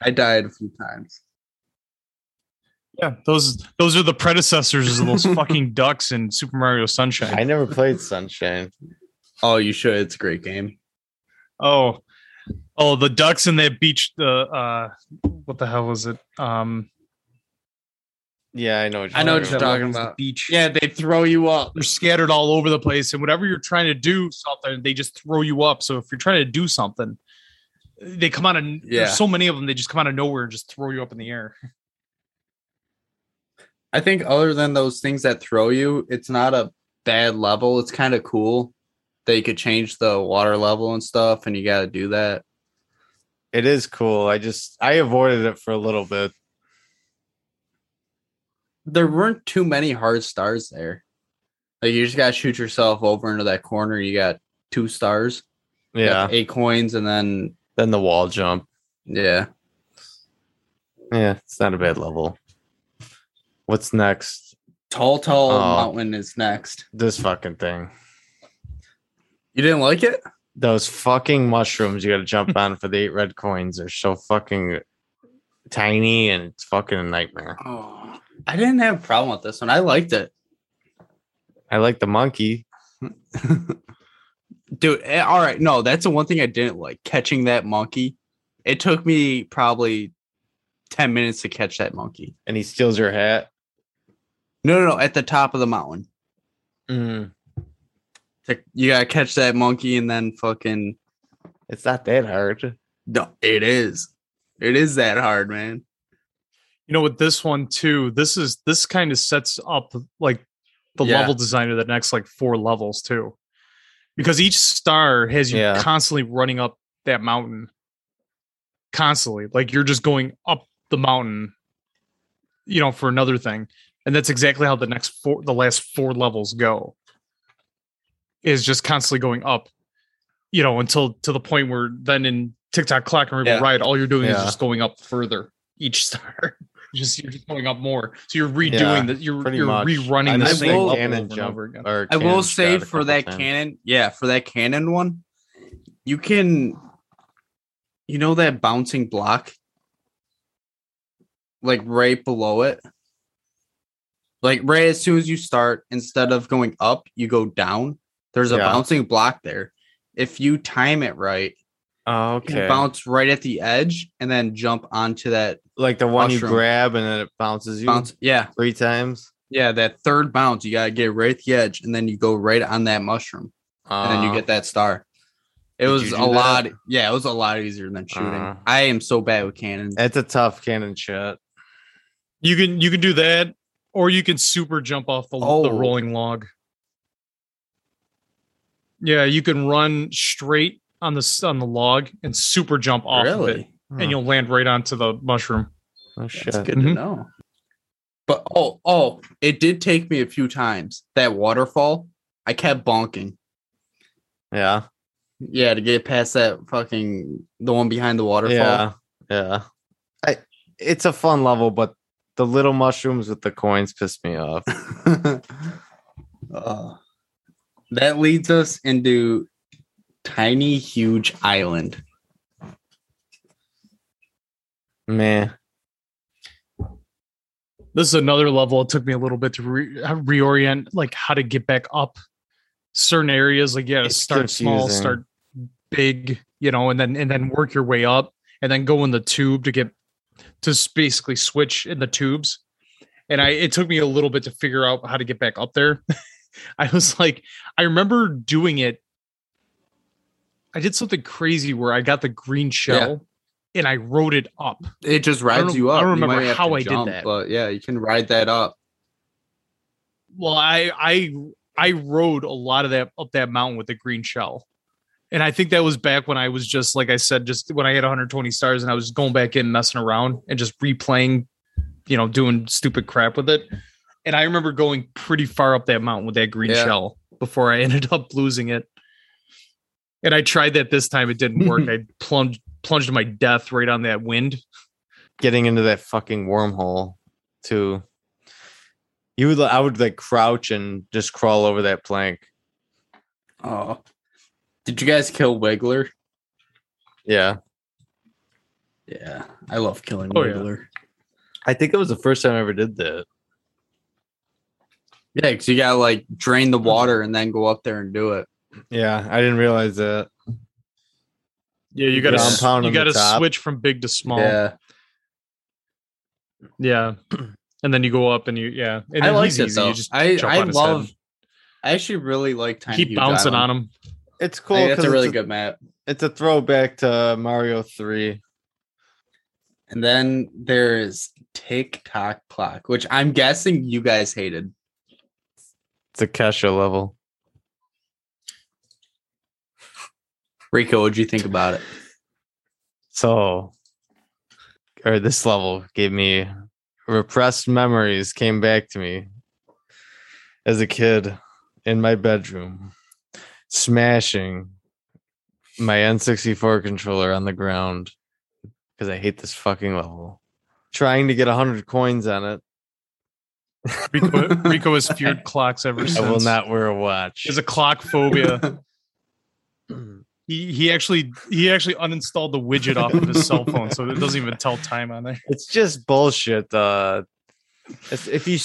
I died a few times. Yeah, those those are the predecessors of those fucking ducks in Super Mario Sunshine. I never played Sunshine. Oh, you should. It's a great game. Oh, oh, the ducks in that beach. The uh, what the hell was it? Um, Yeah, I know. What you're I know what you're about. talking was the about. beach. Yeah, they throw you up. they're scattered all over the place, and whatever you're trying to do, something they just throw you up. So if you're trying to do something, they come out of Yeah. There's so many of them. They just come out of nowhere and just throw you up in the air. I think other than those things that throw you, it's not a bad level. It's kind of cool that you could change the water level and stuff, and you got to do that. It is cool. I just I avoided it for a little bit. There weren't too many hard stars there. Like you just got to shoot yourself over into that corner. You got two stars, Yeah. eight coins, and then Then the wall jump. yeah, Yeah, it's not a bad level. What's next? tall, tall Oh. mountain is next. This fucking thing. You didn't like it? Those fucking mushrooms you gotta jump on for the eight red coins are so fucking tiny and it's fucking a nightmare. Oh, I didn't have a problem with this one. I liked it. I like the monkey. Dude, eh, all right. No, that's the one thing I didn't like. Catching that monkey. It took me probably 10 minutes to catch that monkey. And he steals your hat. No, no, no. At the top of the mountain. Mm, You gotta catch that monkey and then fucking it's not that hard. no, it is. It is that hard, man. You know, with this one too, this is this kind of sets up like the Yeah. level design of the next like four levels too, because each star has you Yeah. constantly running up that mountain, constantly. Like you're just going up the mountain, you know, for another thing, and that's exactly how the next four, the last four levels go. is just constantly going up, you know, until to the point where then in Tick Tock Clock and Rainbow Yeah. Ride, all you're doing is just going up further each star. Just you're just going up more. So you're redoing Yeah, the you're you're much. rerunning the same will- level Cannon over and jump over again. I will say for that times. cannon, yeah, for that cannon one, you can, you know, that bouncing block, like right below it, like right as soon as you start, instead of going up, you go down. There's a Yeah. bouncing block there. If you time it right, Oh, you okay. bounce right at the edge and then jump onto that like the one mushroom. you grab and then it bounces you bounce. Yeah, three times. yeah, that third bounce, you gotta get right at the edge, and then you go right on that mushroom. and then you Uh, get that star. It was a that? lot. Yeah, it was a lot easier than shooting. Uh. I am so bad with cannons. It's a tough cannon shot. You can you can do that, or you can super jump off the, the Oh. rolling log. Yeah, you can run straight on the on the log and super jump off of it, really? and you'll land right onto the mushroom. Oh shit. That's good Mhm. to know. But oh, oh, it did take me a few times. That waterfall, I kept bonking. Yeah. Yeah, to get past that fucking the one behind the waterfall. Yeah. Yeah. I it's a fun level, but the little mushrooms with the coins piss me off. Uh, that leads us into tiny, huge island. Man. This is another level. It took me a little bit to re- uh, reorient, like how to get back up certain areas. Like, yeah, It's start small, start big, you know, and then and then work your way up, and then go in the tube to get to basically switch in the tubes. And I, it took me a little bit to figure out how to get back up there. I was like, I remember doing it. I did something crazy where I got the green shell and I rode it up. It just rides you up. I don't remember how I did that. but yeah, you can ride that up. Well, I I I rode a lot of that up that mountain with the green shell. And I think that was back when I was just like I said, just when I had 120 stars and I was going back in messing around and just replaying, you know, doing stupid crap with it. And I remember going pretty far up that mountain with that green Yeah. shell before I ended up losing it. And I tried that this time, it didn't work. I plunged plunged my death right on that wind. Getting into that fucking wormhole too. You would I would like crouch and just crawl over that plank. Oh, did you guys kill Wiggler? Yeah. Yeah, I love killing Oh, yeah. Wiggler. I think it was the first time I ever did that. Yeah, because you gotta like drain the water and then go up there and do it. Yeah, I didn't realize that. Yeah, you gotta Ground s- pound you gotta switch from big to small. Yeah, Yeah. And then you go up and you yeah. And I then like it easy. though. You just I jump I love. I actually really like Tiny keep Huge bouncing Island. on him. It's cool. think that's 'cause a really it's good map. It's a throwback to Mario 3. And then there's Tick Tock Clock, which I'm guessing you guys hated. It's a Kesha level. Rico, what'd you think about it? So, or this level gave me repressed memories came back to me as a kid in my bedroom, smashing my N64 controller on the ground because I hate this fucking level. Trying to get 100 coins on it. Rico, Rico has feared clocks ever since. I will not wear a watch. There's a clock phobia. He he actually he actually uninstalled the widget off of his cell phone, so it doesn't even tell time on there. It's just bullshit. Uh, it's- if you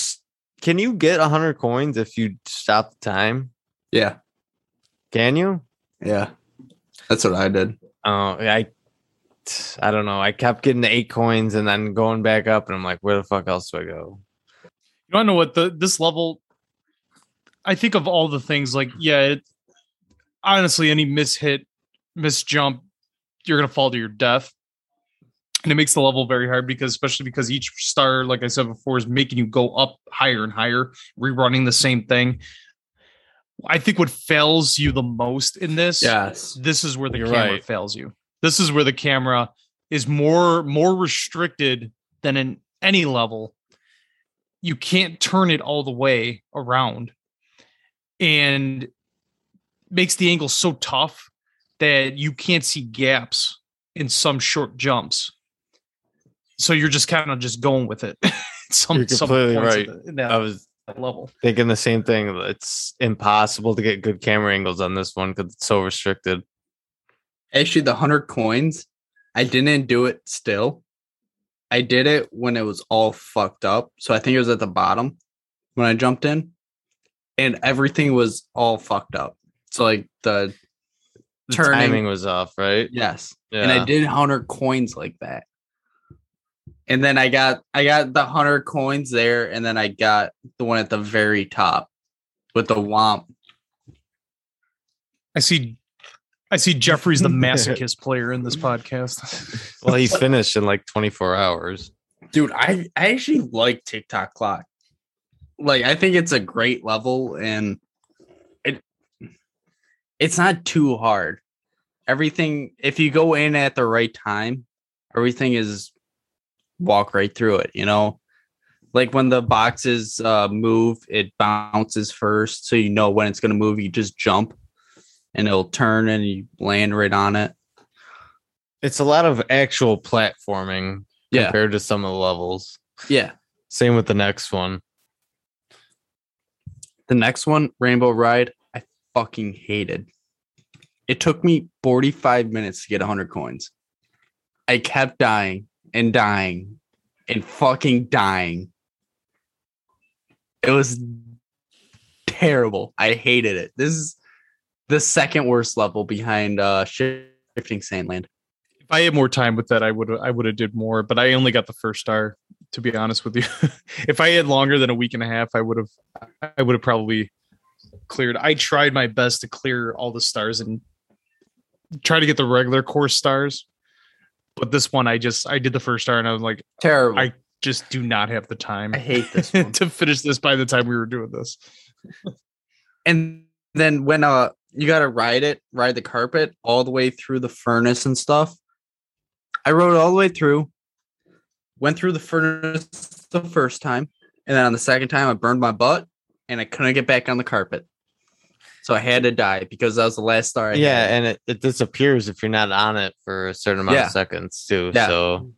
can you get 100 coins if you stop the time? yeah, Can you? yeah. That's what I did. Oh, I, I don't know. I kept getting the eight coins and then going back up, and I'm like, where the fuck else do I go? You want to know what the this level? I think of all the things like yeah, it, honestly, any mishit, misjump, you're gonna fall to your death, and it makes the level very hard because especially because each star, like I said before, is making you go up higher and higher, rerunning the same thing. I think what fails you the most in this, Yes. this is where the You're camera right. fails you. This is where the camera is more more restricted than in any level. You can't turn it all the way around. And makes the angle so tough that you can't see gaps in some short jumps. So you're just kind of just going with it. some, You're completely points right. the- in that I was level. thinking the same thing. It's impossible to get good camera angles on this one because it's so restricted. Actually, the hundred coins, I didn't do it still. I did it when it was all fucked up. So I think it was at the bottom when I jumped in, and everything was all fucked up. So like the The Turning. timing was off, right? yes, Yeah. and I did hundred coins like that. And then I got I got the hundred coins there, and then I got the one at the very top with the womp. I see. I see Jeffrey's the masochist player in this podcast. well, he finished in like 24 hours. dude i i actually like Tick Tock Clock like i think it's a great level and it it's not too hard. Everything if you go in at the right time everything is walk right through it you know? Like when the boxes uh move it bounces first so you know when it's going to move you just jump and it'll turn and you land right on it. It's a lot of actual platforming yeah. compared to some of the levels. yeah. Same with the next one. The next one, Rainbow Ride, fucking hated. It took me 45 minutes to get 100 coins. I kept dying and dying and fucking dying. It was terrible. I hated it. This is the second worst level behind uh Shifting Sand Land. if I had more time with that, I would I would have did more. But I only got the first star. To be honest with you, if I had longer than a week and a half, I would have I would have probably cleared. I tried my best to clear all the stars and try to get the regular course stars. But this one, I just I did the first star and I was like, Terrible. I just do not have the time. I hate this one. to finish this by the time we were doing this. and then when uh you gotta ride it, ride the carpet all the way through the furnace and stuff. I rode all the way through, went through the furnace the first time, and then on the second time I burned my butt and I couldn't get back on the carpet. So I had to die because that was the last star I yeah, had. and it, it disappears if you're not on it for a certain amount Yeah. of seconds too. Yeah. So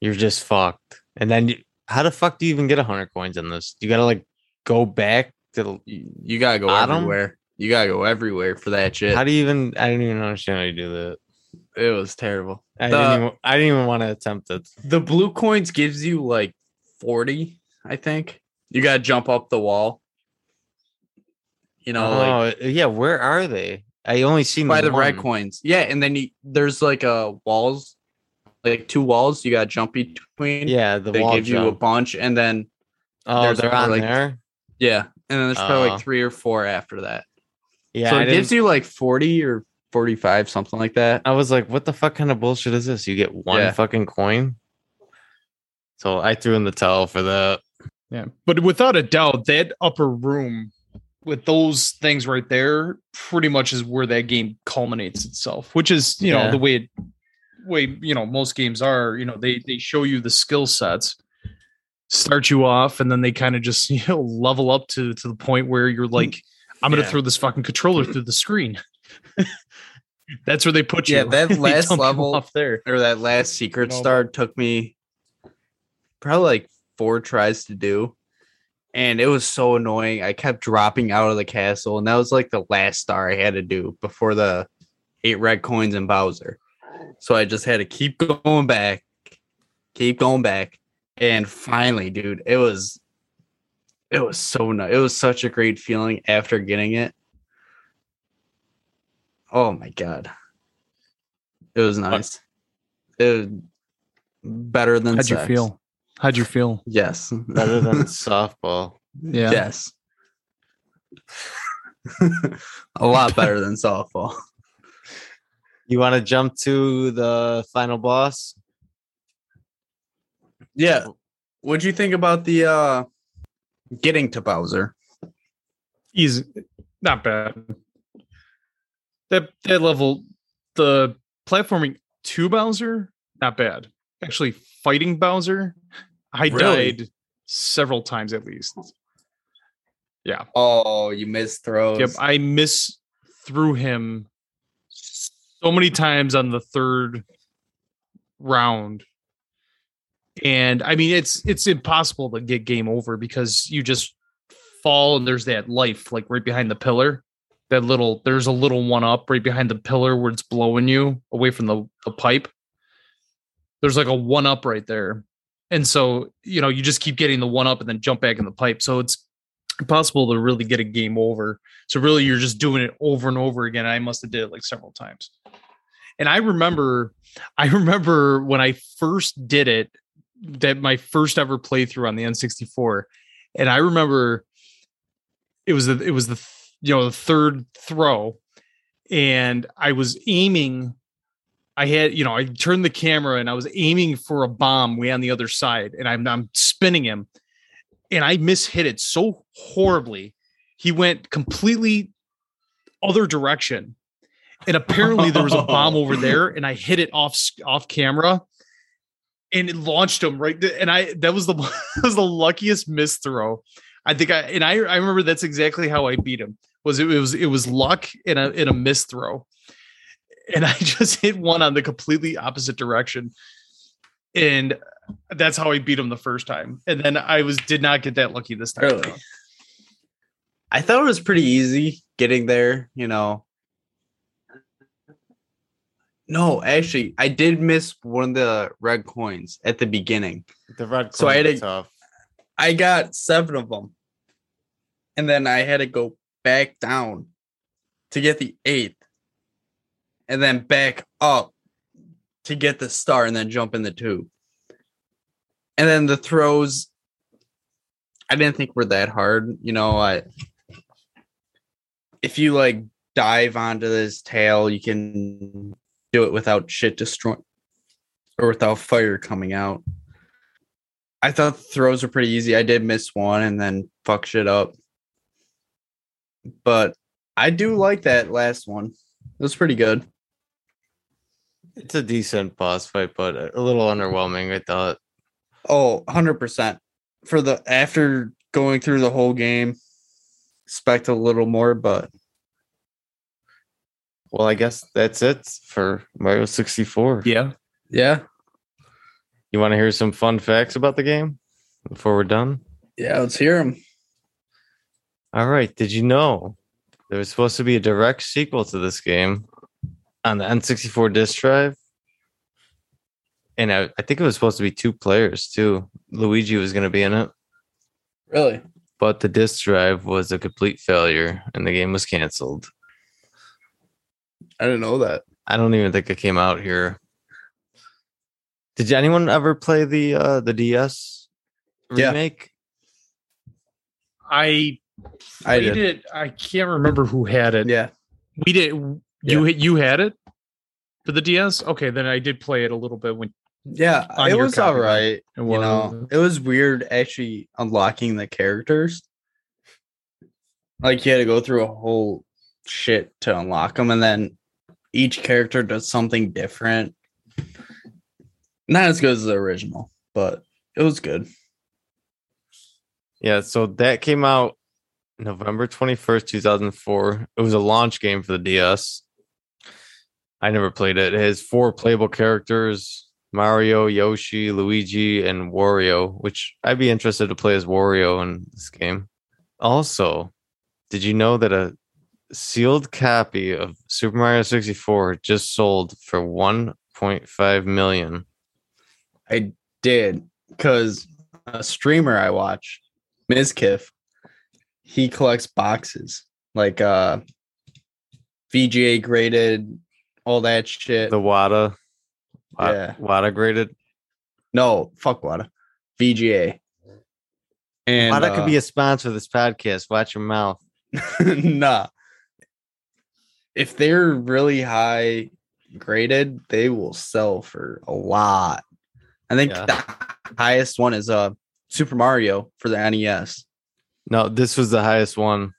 you're just fucked. And then you, how the fuck do you even get 100 coins in this? You gotta like go back to You, you gotta go Bottom? everywhere. You gotta go everywhere for that shit. how do you even I didn't even understand how you do that. it was terrible. I The- didn't even I didn't even want to attempt it. The blue coins gives you like 40, I think. You gotta jump up the wall. You know, like oh yeah, where are they? I only seen by the red coins. Yeah, and then you, there's like uh walls, like two walls you gotta jump between. Yeah, the they wall give you a bunch, and then oh, they're on like, there. yeah, and then there's probably Oh. like three or four after that. Yeah, so it gives you like 40 or 45, something like that. I was like, what the fuck kind of bullshit is this? You get one Yeah. fucking coin. So I threw in the towel for that. Yeah, but without a doubt, that upper room with those things right there pretty much is where that game culminates itself. Which is, you know, the way it, way you know most games are. You know, they they show you the skill sets, start you off, and then they kind of just you know level up to to the point where you're hmm. like, I'm gonna Yeah. throw this fucking controller through the screen. That's where they put you. Yeah, that last level- off there. Or that last secret No, star took me probably like four tries to do. And it was so annoying. I kept dropping out of the castle, and that was like the last star I had to do before the eight red coins and Bowser. So I just had to keep going back, keep going back. And finally, dude, it was it was so nice. It was such a great feeling after getting it. Oh my god. It was nice. It was better than How'd you feel? How'd you feel? Yes. Better than softball. Yeah. Yes. a lot better than softball. You want to jump to the final boss? Yeah. What'd you think about the uh getting to Bowser? easy not bad that that level the platforming to bowser not bad actually fighting bowser i Really? died several times at least oh. yeah Oh, you missed throws. yep i miss through him so many times on the third round. And I mean it's it's impossible to get game over because you just fall and there's that life like right behind the pillar. That little there's a little one up right behind the pillar where it's blowing you away from the, the pipe. There's like a one up right there. And so, you know, you just keep getting the one up and then jump back in the pipe. So it's impossible to really get a game over. So really you're just doing it over and over again. I must have did it like several times. And I remember I remember when I first did it, that my first ever playthrough on the N64. And I remember it was the it was the you know the third throw and I was aiming I had, you know, I turned the camera and I was aiming for a bomb way on the other side, and I'm I'm spinning him, and I mishit it so horribly. He went completely other direction, and apparently there was a bomb over there, and I hit it off off camera, and it launched him right. There, and I that was the that was the luckiest miss throw. I think I and I I remember that's exactly how I beat him. Was it, it was it was luck in a in a miss throw and I just hit one on the completely opposite direction. And that's how I beat him the first time. And then I was did not get that lucky this time. Really? I thought it was pretty easy getting there, you know. No, actually, I did miss one of the red coins at the beginning. The red So I had coins a- tough. I got seven of them. And then I had to go back down to get the eighth. And then back up to get the star and then jump in the tube. And then the throws I didn't think were that hard. You know, I if you like dive onto this tail, you can do it without shit destroying or without fire coming out. I thought throws were pretty easy. I did miss one and then fuck shit up. But I do like that last one. It was pretty good. It's a decent boss fight, but a little underwhelming. I thought. Oh, 100%. For the after going through the whole game, expect a little more, but Well, I guess that's it for Mario 64. Yeah. yeah. You want to hear some fun facts about the game before we're done? Yeah, let's hear them. All right. Did you know there was supposed to be a direct sequel to this game on the N64 disc drive? And I, I think it was supposed to be two players too. Luigi was going to be in it, Really? but the disc drive was a complete failure and the game was canceled. I didn't know that. I don't even think it came out here. Did anyone ever play the uh the DS Yeah. remake? I I did. it. I can't remember who had it. Yeah. We did you you had it for the DS? Okay, then I did play it a little bit when Yeah, it was copy, all then. right. it You know, it was weird actually unlocking the characters. Like you had to go through a whole shit to unlock them, and then each character does something different. Not as good as the original, but it was good. Yeah, so that came out November 21st, 2004. It was a launch game for the DS. I never played it. It has four playable characters Mario, Yoshi, Luigi, and Wario, which I'd be interested to play as Wario in this game. Also, did you know that a sealed copy of Super Mario 64 just sold for 1.5 million? I did because a streamer I watch, Mizkif, he collects boxes like uh VGA graded, all that shit. The WATA, Wa- Yeah. WATA graded. no, fuck what VGA. And WATA could uh, be a sponsor of this podcast. Watch your mouth. nah. If they're really high graded, they will sell for a lot. I think Yeah. the highest one is uh Super Mario for the NES. No, this was the highest one.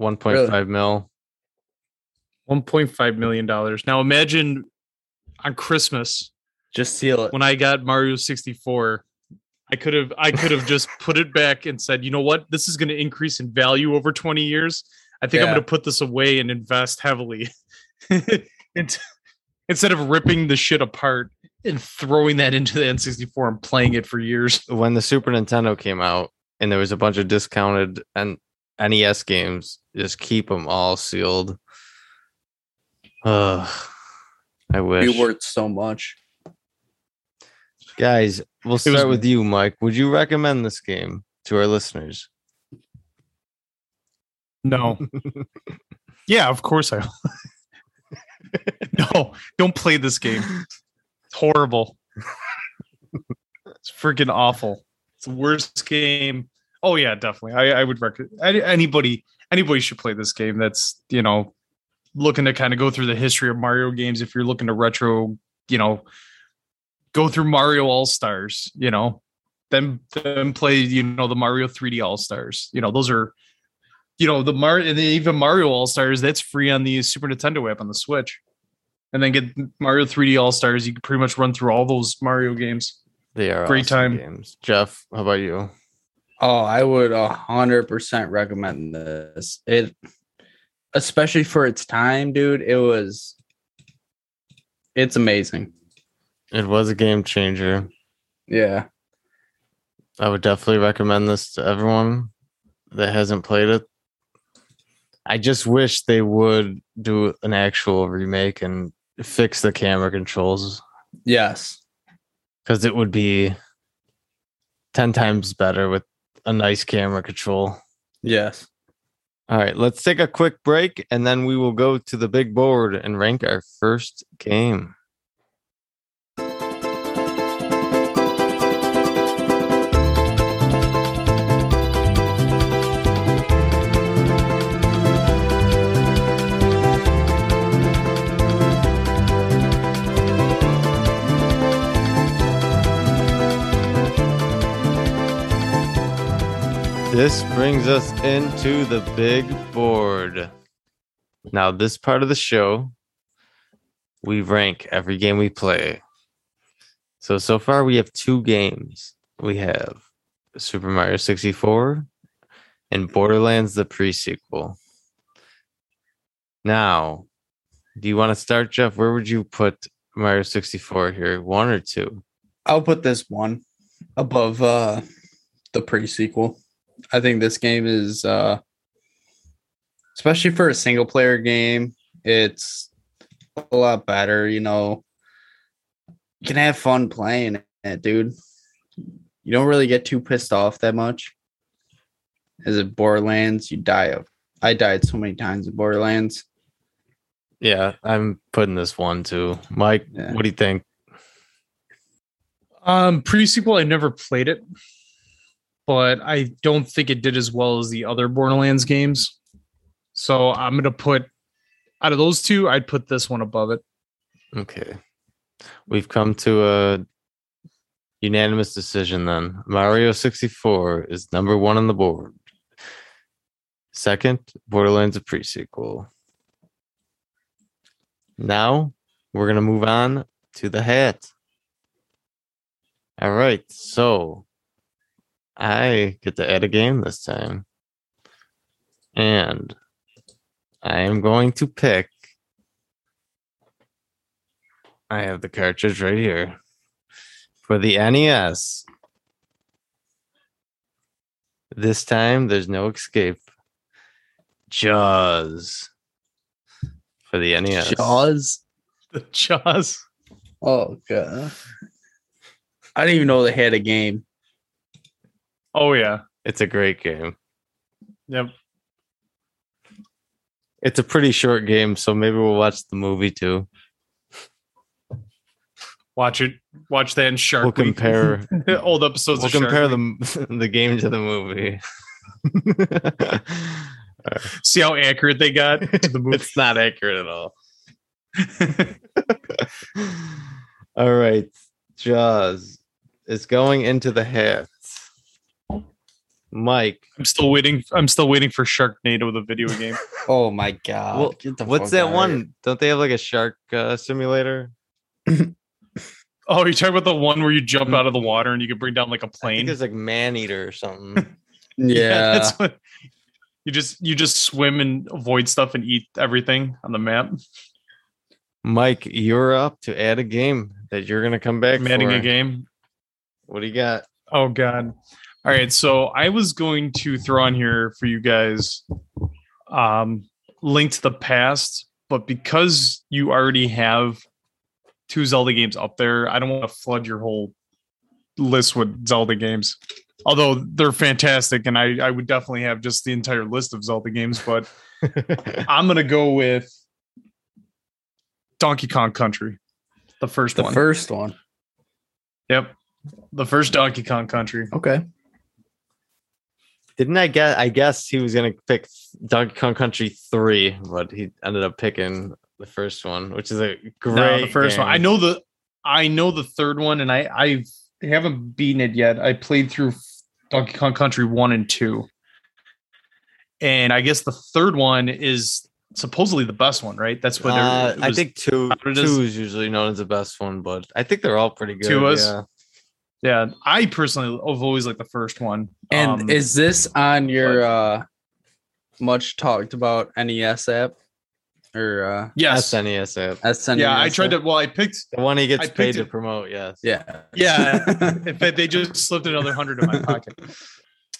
1.5 mil. 1.5 million dollars. Now imagine on Christmas Just seal it. when I got Mario 64, I could have I could have just put it back and said, you know what, this is going to increase in value over 20 years. I think I'm going to put this away and invest heavily instead of ripping the shit apart and throwing that into the N64 and playing it for years. when the Super Nintendo came out and there was a bunch of discounted and NES games, just keep them all sealed. Ugh, I wish. Be worth so much. Guys, we'll was start with you, Mike. Would you recommend this game to our listeners? No. yeah, of course I will. no, don't play this game. It's horrible. it's freaking awful. It's the worst game. Oh yeah, definitely. I, I would recommend anybody anybody should play this game. That's you know looking to kind of go through the history of Mario games. If you're looking to retro, you know, go through Mario All Stars. You know, then then play you know the Mario 3D All Stars. You know, those are you know the Mario and even Mario All Stars that's free on the Super Nintendo app on the Switch, and then get Mario 3D All Stars. You can pretty much run through all those Mario games. They are Great awesome time. games. Jeff, how about you? Oh, I would a hundred percent recommend this. It, especially for its time, dude. It was. It's amazing. It was a game changer. Yeah. I would definitely recommend this to everyone that hasn't played it. I just wish they would do an actual remake and fix the camera controls Yes. because it would be 10 times better with a nice camera control. Yes. All right, let's take a quick break and then we will go to the big board and rank our first game. This brings us into the big board. Now, this part of the show, we rank every game we play. So, so far, we have two games. We have Super Mario 64 and Borderlands, the pre sequel. Now, do you want to start, Jeff? Where would you put Mario 64 here? One or two? I'll put this one above uh the pre sequel. I think this game is uh especially for a single player game, it's a lot better, you know. You can have fun playing it, dude. You don't really get too pissed off that much. As it Borderlands, you die of I died so many times in Borderlands. Yeah, I'm putting this one too. Mike, Yeah. what do you think? Um, pre sequel, I never played it, but I don't think it did as well as the other Borderlands games. So I'm gonna put out of those two, I'd put this one above it. Okay. We've come to a unanimous decision then. Mario 64 is number one on the board. Second, Borderlands a pre-sequel. Now we're gonna move on to the hat. All right, so I get to add a game this time. And I am going to pick I have the cartridge right here for the NES. This time, there's no escape. Jaws for the NES. Jaws. The Jaws. Oh god. I didn't even know they had a game. Oh yeah. It's a great game. Yep. It's a pretty short game, so maybe we'll watch the movie too. Watch it. Watch that in Shark. We'll Week. compare. old episodes. we'll compare the the game to the movie. See how accurate they got to the movie. it's not accurate at all. all right, Jaws is going into the hat. Mike, I'm still waiting. I'm still waiting for Sharknado, the video game. Oh my god. well, what's that outta one? Don't they have like a shark uh, simulator? Oh, you're talking about the one where you jump out of the water and you can bring down like a plane. it's like Maneater or something. here. Yeah. that's what. You just you just swim and avoid stuff and eat everything on the map. Mike, you're up to add a game that you're gonna come back. I'm adding for. a game. What do you got? Oh god. All right, so I was going to throw on here for you guys um Link to the Past, but because you already have two Zelda games up there, I don't want to flood your whole list with Zelda games. Although they're fantastic and I I would definitely have just the entire list of Zelda games, but I'm going to go with Donkey Kong Country. The first The one. first one. yep. The first Donkey Kong Country. Okay. Didn't I guess? I guess he was gonna pick Donkey Kong Country three, but he ended up picking the first one, which is a great. No, the first one. I know the I know the third one, and I I haven't beaten it yet. I played through Donkey Kong Country one and two, and I guess the third one is supposedly the best one, right? That's what Uh, I think two two is. is usually known as the best one, but I think they're all pretty good. Two was? yeah. Yeah, I personally have always liked the first one. And Um, is this on your uh much talked about NES app or uh yes, SNES app. SNES? yeah, I tried to. Well, I picked. The one he gets picked paid to it- promote, yes. Yeah. Yeah, in fact, they just slipped another hundred in my pocket.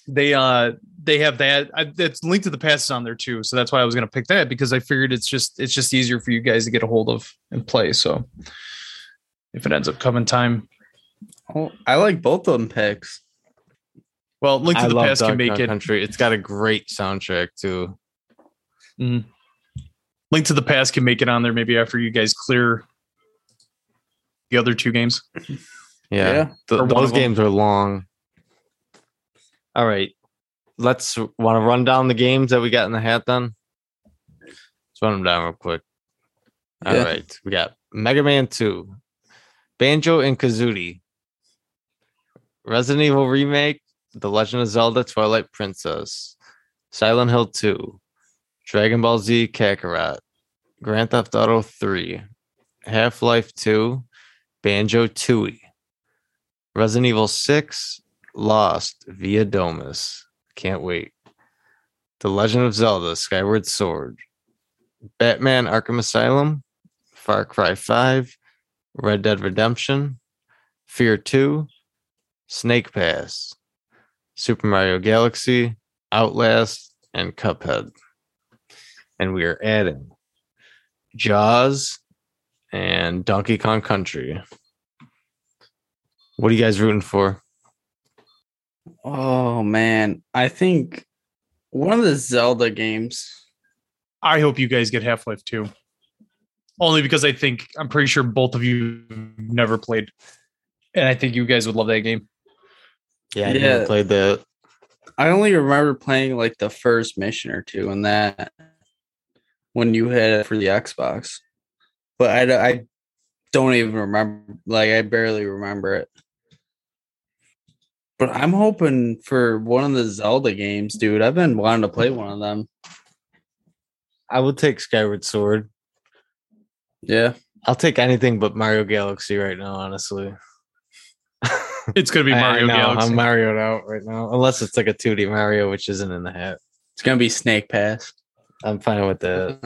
They uh they have that. I, it's linked to the past is on there too, so that's why I was gonna pick that because I figured it's just it's just easier for you guys to get a hold of and play. So if it ends up coming time, Oh, I like both of them picks. well, link to I the love past can make Kong it. Country. It's got a great soundtrack too. Mhm. Link to the past can make it on there maybe after you guys clear the other two games. Yeah, Yeah. th- Or one those games are long. All right, let's want to run down the games that we got in the hat. Then let's run them down real quick. All Yeah. right, we got Mega Man Two, Banjo and Kazooie, Resident Evil Remake, The Legend of Zelda: Twilight Princess, Silent Hill Two, Dragon Ball Z Kakarot, Grand Theft Auto Three, Half Life Two, Banjo Tooie. Resident Evil 6, Lost via Domus. Can't wait. The Legend of Zelda, Skyward Sword. Batman Arkham Asylum, Far Cry 5, Red Dead Redemption, Fear 2, Snake Pass, Super Mario Galaxy, Outlast, and Cuphead. And we are adding Jaws and Donkey Kong Country. What are you guys rooting for? Oh man. I think one of the Zelda games. I hope you guys get Half Life 2. Only because I think I'm pretty sure both of you never played. And I think you guys would love that game. Yeah, I Yeah. played the. I only remember playing like the first mission or two in that when you had it for the Xbox. But I don't even remember. Like, I barely remember it. But I'm hoping for one of the Zelda games, dude. I've been wanting to play one of them. I would take Skyward Sword. Yeah. I'll take anything but Mario Galaxy right now, honestly. It's going to be I- I Mario know, Galaxy. I'm Marioed out right now, unless it's like a 2D Mario, which isn't in the hat. It's going to be Snake Pass. I'm fine with that.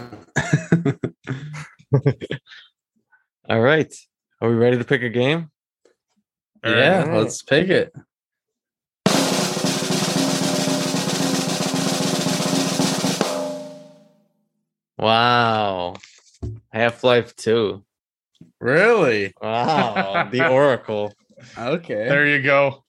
All right, are we ready to pick a game? yeah, Alright. let's pick it. Wow, Half Life Two. Really? Wow, the Oracle. Okay. there you go.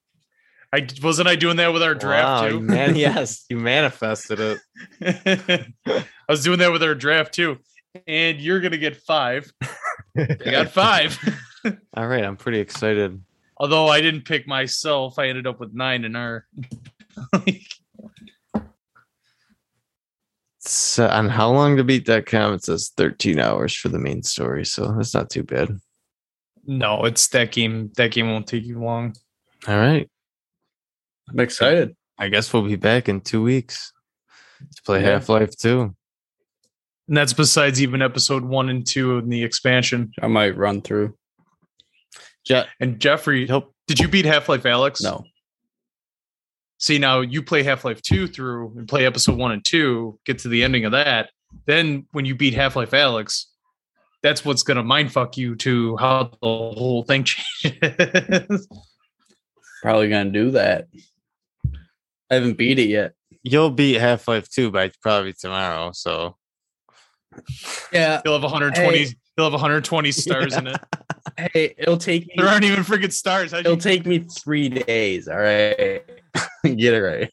I wasn't I doing that with our draft wow, too. man, yes, you manifested it. I was doing that with our draft too. And you're gonna get five. I got five. All right, I'm pretty excited. Although I didn't pick myself, I ended up with nine in our So, on how long to beat that count? It says 13 hours for the main story, so that's not too bad. No, it's that game. That game won't take you long. All right, I'm excited. I guess we'll be back in two weeks to play Yeah. Half Life 2. And that's besides even episode one and two in the expansion. I might run through. Je- And Jeffrey, Hope did you beat Half Life Alyx? No. See now you play Half Life Two through and play Episode One and Two, get to the ending of that. Then when you beat Half Life Alyx, that's what's gonna mindfuck you to how the whole thing changes. Probably gonna do that. I haven't beat it yet. You'll beat Half Life 2 by probably tomorrow. So Yeah. You'll have 120. Hey. You'll have 120 stars in it. Hey, it'll take me. There aren't even freaking stars. How'd It'll take me three days. All right. Get it right.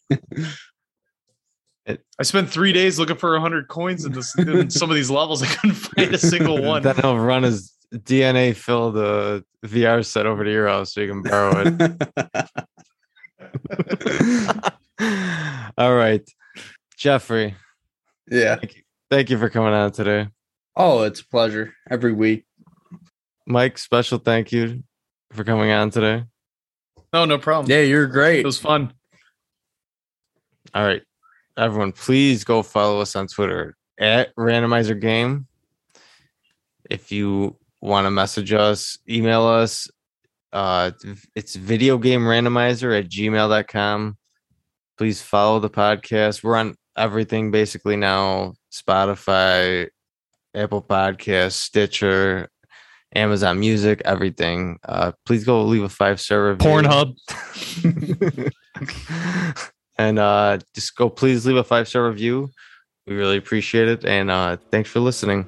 I spent three days looking for 100 coins in, this, in some of these levels. I couldn't find a single one. then he'll run his DNA fill the VR set over to your house so you can borrow it. All right. Jeffrey, yeah. thank you for coming on today. Oh, it's a pleasure every week. Mike, special thank you for coming on today. No, no problem. Yeah, you're great. It was fun. All right. Everyone, please go follow us on Twitter at randomizer game. If you want to message us, email us. Uh, it's video game randomizer at gmail.com. Please follow the podcast. We're on everything basically now Spotify, Apple Podcasts, Stitcher, Amazon Music, everything. Uh, please go leave a five star review. Pornhub. And uh, just go, please leave a five star review. We really appreciate it. And uh, thanks for listening.